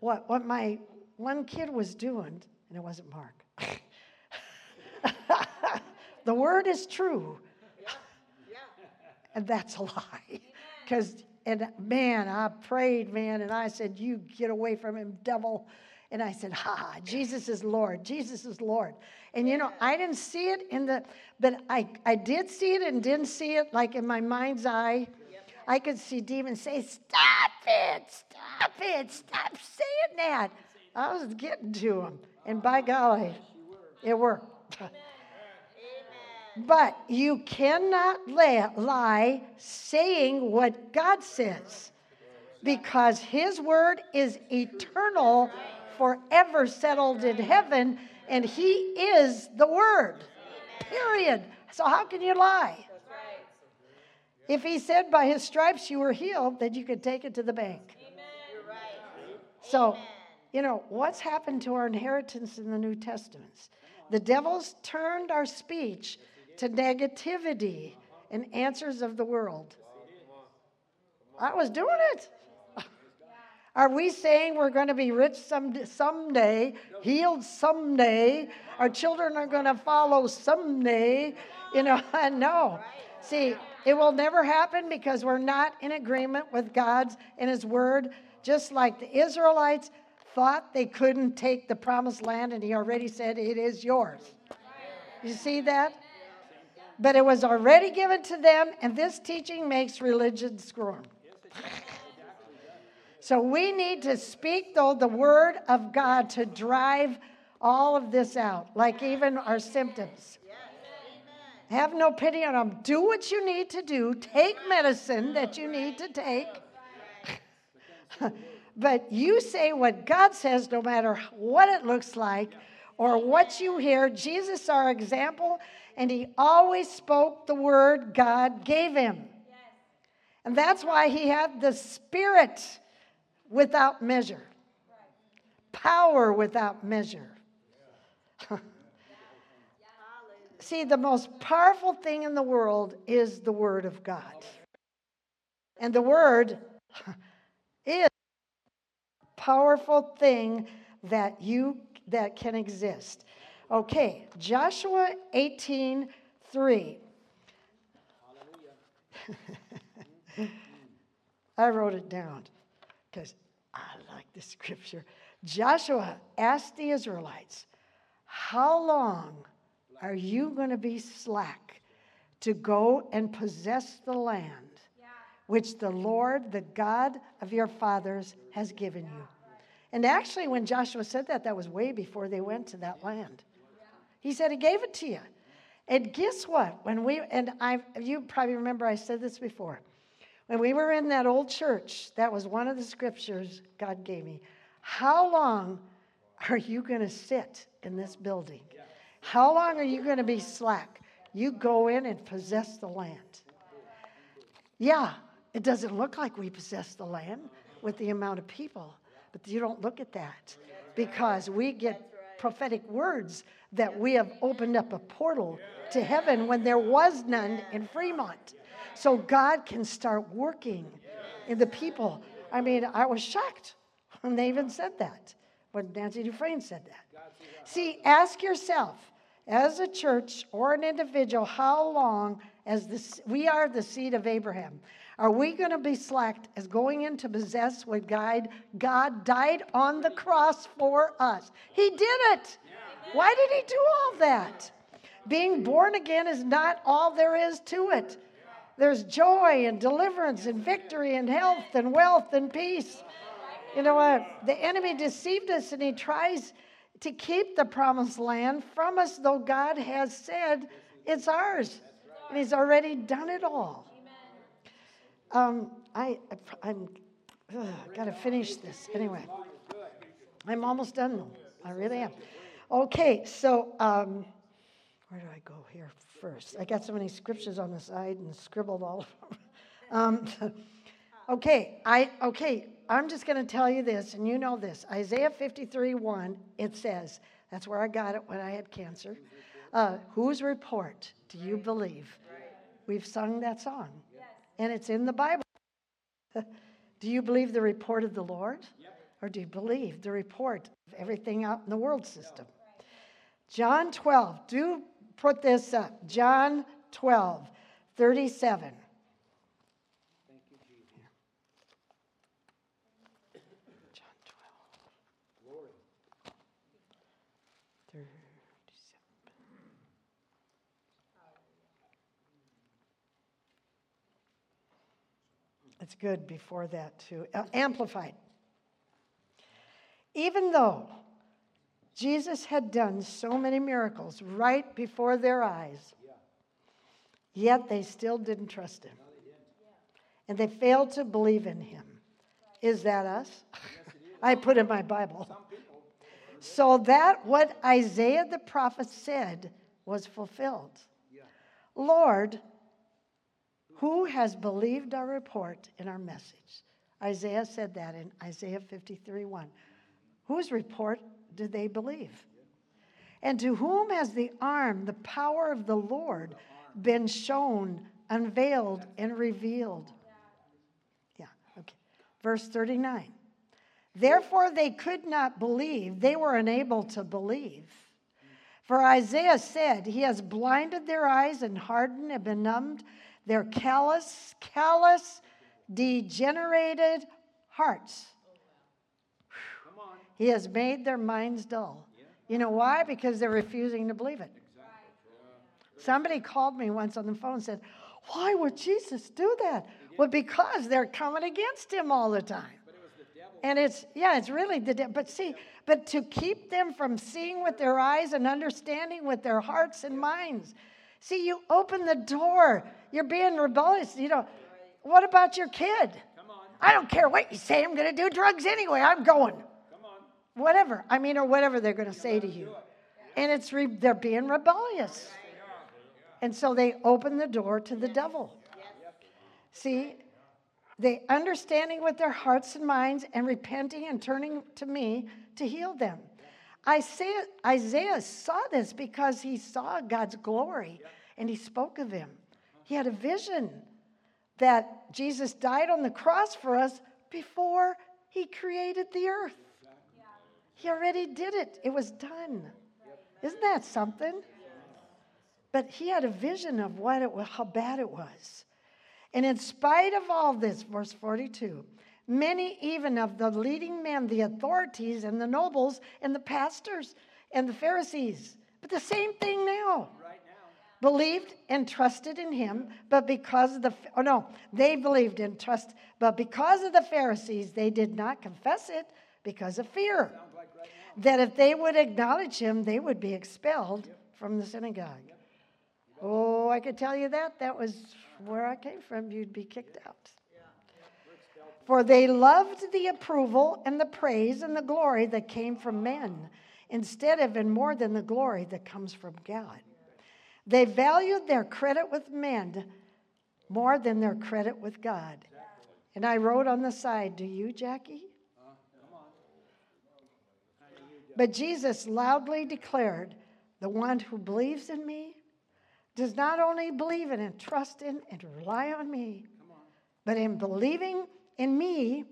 what, what my one kid was doing, and it wasn't Mark. the word is true, and that's a lie. Because, and man, I prayed, man, and I said, You get away from him, devil. And I said, Ha, Jesus is Lord. Jesus is Lord. And you know, I didn't see it in the, but I, I did see it and didn't see it like in my mind's eye. I could see demons say, Stop it, stop it, stop saying that. I was getting to him. And by golly, it worked. But you cannot la- lie saying what God says because His word is eternal, forever settled in heaven, and He is the Word. Period. So, how can you lie? If He said by His stripes you were healed, then you could take it to the bank. So, you know, what's happened to our inheritance in the New Testaments? The devil's turned our speech to negativity and answers of the world. I was doing it. Are we saying we're going to be rich some, someday, healed someday, our children are going to follow someday? You know, no. See, it will never happen because we're not in agreement with God's and His Word, just like the Israelites thought they couldn't take the promised land, and He already said, It is yours. You see that? But it was already given to them, and this teaching makes religion squirm. So we need to speak, though, the word of God to drive all of this out, like even our symptoms. Have no pity on them. Do what you need to do. Take medicine that you need to take. but you say what God says, no matter what it looks like or what you hear. Jesus, our example, and he always spoke the word God gave him. And that's why he had the Spirit without measure, power without measure. See, the most powerful thing in the world is the Word of God. And the Word is powerful thing that you that can exist. Okay, Joshua 18 3. I wrote it down because I like the scripture. Joshua asked the Israelites, How long are you going to be slack to go and possess the land which the Lord, the God of your fathers, has given you? And actually, when Joshua said that, that was way before they went to that land. He said he gave it to you. And guess what? When we and I, you probably remember I said this before. When we were in that old church, that was one of the scriptures God gave me. How long are you going to sit in this building? How long are you going to be slack? You go in and possess the land. Yeah, it doesn't look like we possess the land with the amount of people, but you don't look at that because we get prophetic words that we have opened up a portal to heaven when there was none in Fremont. So God can start working in the people. I mean, I was shocked when they even said that, when Nancy Dufresne said that. See, ask yourself, as a church or an individual, how long as this, we are the seed of Abraham, are we going to be slacked as going in to possess what God, God died on the cross for us? He did it. Why did he do all that? Being born again is not all there is to it. There's joy and deliverance and victory and health and wealth and peace. You know what? The enemy deceived us and he tries to keep the promised land from us, though God has said it's ours. And he's already done it all. Um, I, I'm, ugh, got to finish this. Anyway, I'm almost done though. I really am. Okay, so um, where do I go here first? I got so many scriptures on the side and scribbled all of them. Um, okay, I okay. I'm just going to tell you this, and you know this. Isaiah 53 1, it says, that's where I got it when I had cancer. Uh, whose report do you believe? We've sung that song, and it's in the Bible. do you believe the report of the Lord? Or do you believe the report of everything out in the world system? John 12, do put this up. John 12, 37. Thank you, Jesus. John 12, It's good before that, too. Amplified. Even though Jesus had done so many miracles right before their eyes, yet they still didn't trust him. And they failed to believe in him. Is that us? I put in my Bible. So that what Isaiah the prophet said was fulfilled. Lord, who has believed our report and our message? Isaiah said that in Isaiah 53 1. Whose report did they believe? And to whom has the arm, the power of the Lord, been shown, unveiled, and revealed? Yeah, okay. Verse 39. Therefore, they could not believe, they were unable to believe. For Isaiah said, He has blinded their eyes and hardened and benumbed their callous, callous, degenerated hearts. He has made their minds dull. You know why? Because they're refusing to believe it. Somebody called me once on the phone and said, Why would Jesus do that? Well, because they're coming against him all the time. And it's, yeah, it's really the devil. But see, but to keep them from seeing with their eyes and understanding with their hearts and minds. See, you open the door. You're being rebellious. You know, what about your kid? Come on. I don't care what you say. I'm going to do drugs anyway. I'm going. Whatever. I mean, or whatever they're going to say to you. And it's re- they're being rebellious. And so they open the door to the devil. See, they understanding with their hearts and minds and repenting and turning to me to heal them. Isaiah, Isaiah saw this because he saw God's glory and he spoke of him. He had a vision that Jesus died on the cross for us before he created the earth. He already did it, it was done. Isn't that something? But he had a vision of what it how bad it was. And in spite of all this, verse 42, many even of the leading men, the authorities and the nobles and the pastors and the Pharisees, but the same thing now, now. believed and trusted in him, but because of the, oh no, they believed and trust, but because of the Pharisees, they did not confess it because of fear Sounds like right now. That if they would acknowledge him, they would be expelled from the synagogue. Oh, I could tell you that. That was where I came from. You'd be kicked out. For they loved the approval and the praise and the glory that came from men instead of and more than the glory that comes from God. They valued their credit with men more than their credit with God. And I wrote on the side, Do you, Jackie? But Jesus loudly declared, The one who believes in me does not only believe in and trust in and rely on me, but in believing in me,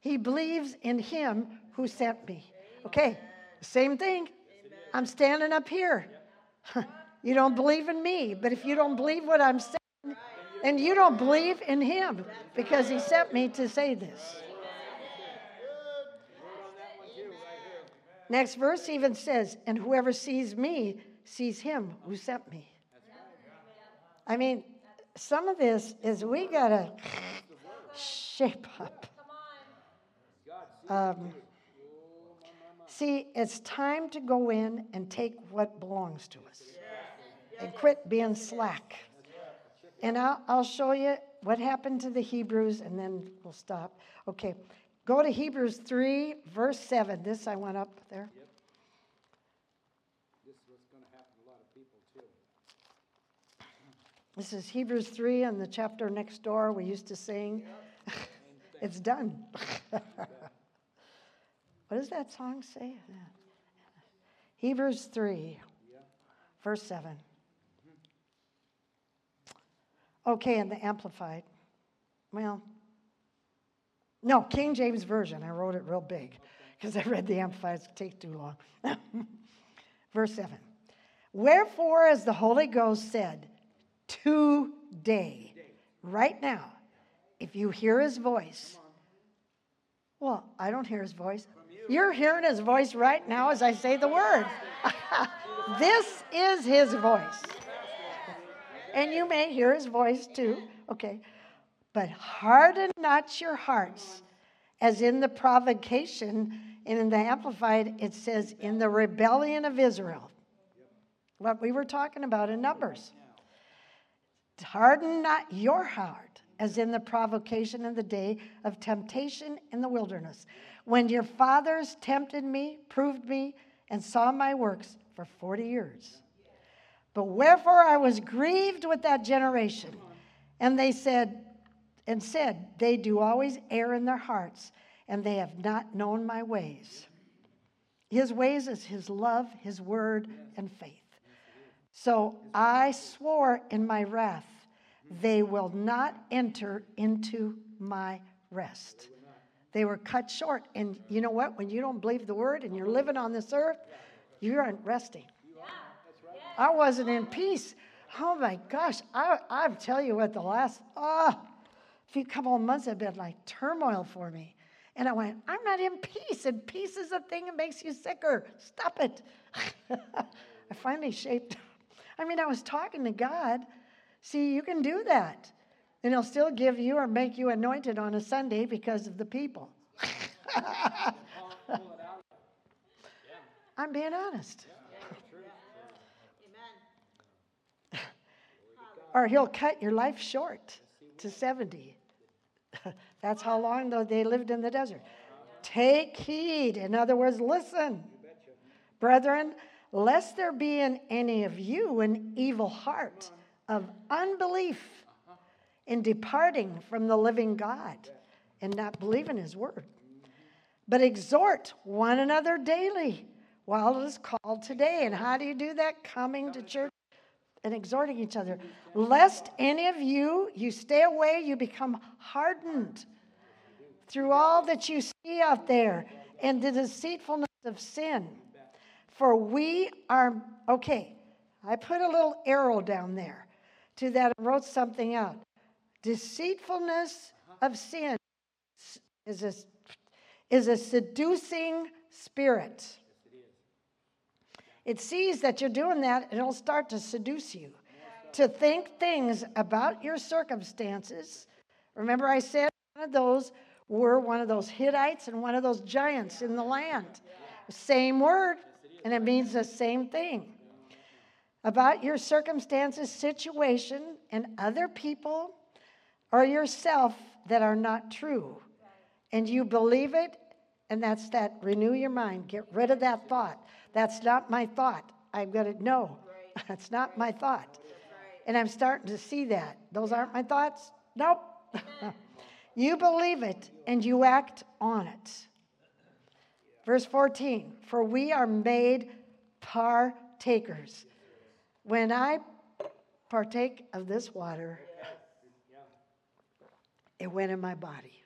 he believes in him who sent me. Okay, same thing. I'm standing up here. you don't believe in me, but if you don't believe what I'm saying, then you don't believe in him because he sent me to say this. Next verse even says, And whoever sees me sees him who sent me. I mean, some of this is we got to shape up. Um, see, it's time to go in and take what belongs to us and quit being slack. And I'll, I'll show you what happened to the Hebrews and then we'll stop. Okay, go to Hebrews 3, verse 7. This I went up there. This is what's gonna happen to a lot of people too. This is Hebrews 3 and the chapter next door we used to sing. it's done. what does that song say? Hebrews 3, verse 7. Okay, and the Amplified. Well, no, King James Version. I wrote it real big because I read the Amplified. It takes too long. Verse 7. Wherefore, as the Holy Ghost said, today, right now, if you hear his voice, well, I don't hear his voice. You're hearing his voice right now as I say the word. this is his voice. And you may hear his voice too. Okay. But harden not your hearts, as in the provocation, and in the Amplified, it says, in the rebellion of Israel. What we were talking about in Numbers. Harden not your heart, as in the provocation in the day of temptation in the wilderness, when your fathers tempted me, proved me, and saw my works for 40 years. But wherefore I was grieved with that generation. And they said, and said, They do always err in their hearts, and they have not known my ways. His ways is his love, his word, and faith. So I swore in my wrath, they will not enter into my rest. They were cut short. And you know what? When you don't believe the word and you're living on this earth, you aren't resting. I wasn't in peace. Oh my gosh, I, I tell you what, the last oh, few couple of months have been like turmoil for me. And I went, I'm not in peace, and peace is a thing that makes you sicker. Stop it. I finally shaped. I mean, I was talking to God. See, you can do that. And He'll still give you or make you anointed on a Sunday because of the people. I'm being honest. or he'll cut your life short to 70. That's how long though they lived in the desert. Take heed. In other words, listen. Brethren, lest there be in any of you an evil heart of unbelief in departing from the living God and not believing his word. But exhort one another daily while it is called today. And how do you do that? Coming to church and exhorting each other, lest any of you, you stay away, you become hardened through all that you see out there and the deceitfulness of sin. For we are, okay, I put a little arrow down there to that and wrote something out. Deceitfulness of sin is a, is a seducing spirit. It sees that you're doing that and it'll start to seduce you to think things about your circumstances. Remember, I said one of those were one of those Hittites and one of those giants in the land. Same word, and it means the same thing. About your circumstances, situation, and other people or yourself that are not true. And you believe it, and that's that renew your mind. Get rid of that thought. That's not my thought. I'm going to, no, that's not my thought. And I'm starting to see that. Those aren't my thoughts? Nope. you believe it and you act on it. Verse 14 For we are made partakers. When I partake of this water, it went in my body.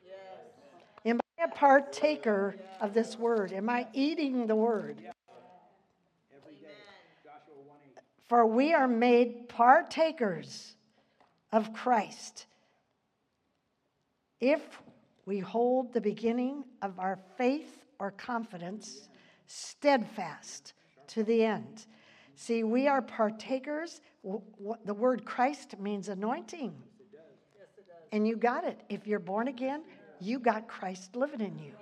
Am I a partaker of this word? Am I eating the word? For we are made partakers of Christ if we hold the beginning of our faith or confidence steadfast to the end. See, we are partakers the word Christ means anointing. And you got it. If you're born again, you got Christ living in you.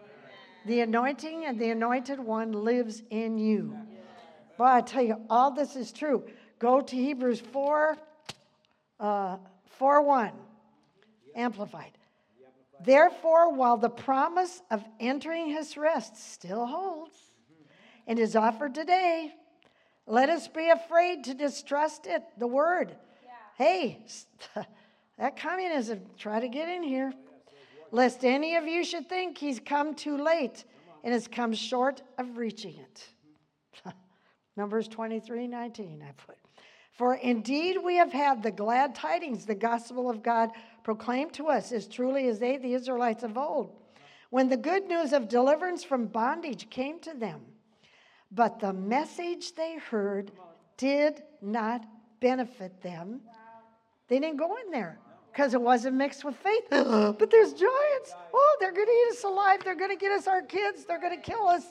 The anointing and the anointed one lives in you. Boy, I tell you, all this is true. Go to Hebrews 4, uh, 4 1, amplified. Therefore, while the promise of entering his rest still holds and is offered today, let us be afraid to distrust it, the word. Hey, that communism, try to get in here. Lest any of you should think he's come too late and has come short of reaching it. Numbers 23 19, I put. For indeed we have had the glad tidings, the gospel of God proclaimed to us as truly as they, the Israelites of old, when the good news of deliverance from bondage came to them. But the message they heard did not benefit them. They didn't go in there because it wasn't mixed with faith. but there's giants. Oh, they're going to eat us alive. They're going to get us our kids. They're going to kill us.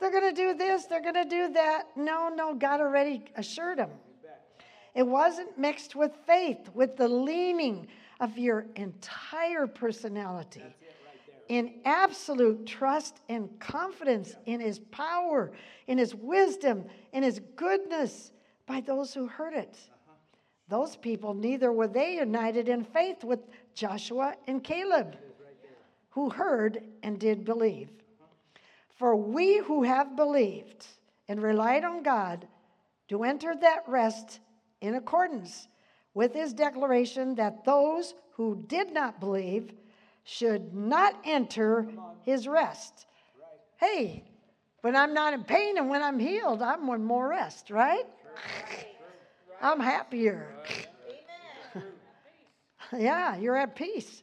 They're going to do this. They're going to do that. No, no, God already assured them. It wasn't mixed with faith, with the leaning of your entire personality. In absolute trust and confidence in his power, in his wisdom, in his goodness by those who heard it. Those people, neither were they united in faith with Joshua and Caleb, who heard and did believe. For we who have believed and relied on God do enter that rest in accordance with his declaration that those who did not believe should not enter his rest. Hey, when I'm not in pain and when I'm healed, I'm in more rest, right? I'm happier. yeah, you're at peace.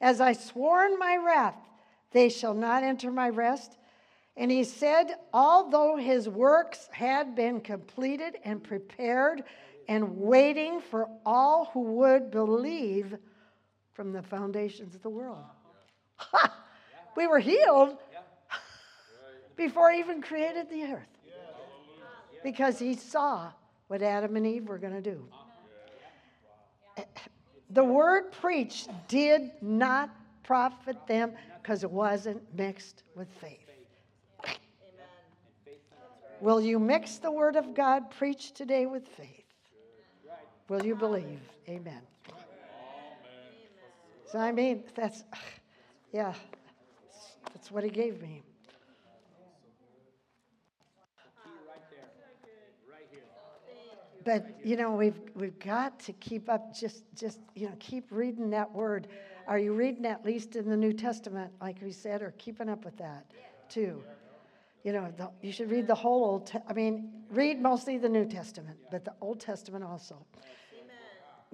As I swore in my wrath, they shall not enter my rest. And he said, although his works had been completed and prepared and waiting for all who would believe from the foundations of the world. Ha! We were healed before he even created the earth because he saw what Adam and Eve were going to do. The word preached did not profit them because it wasn't mixed with faith. Will you mix the word of God preached today with faith? Will you believe? Amen. So, I mean, that's, yeah, that's what he gave me. But you know, we've we've got to keep up. Just just you know, keep reading that word. Are you reading at least in the New Testament, like we said, or keeping up with that too? You know, the, you should read the whole Old. Te- I mean, read mostly the New Testament, but the Old Testament also.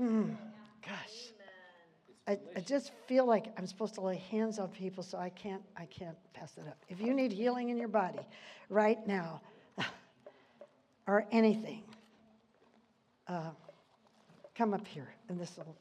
Mm, gosh, I, I just feel like I'm supposed to lay hands on people, so I can't I can't pass that up. If you need healing in your body right now, or anything, uh, come up here, and this will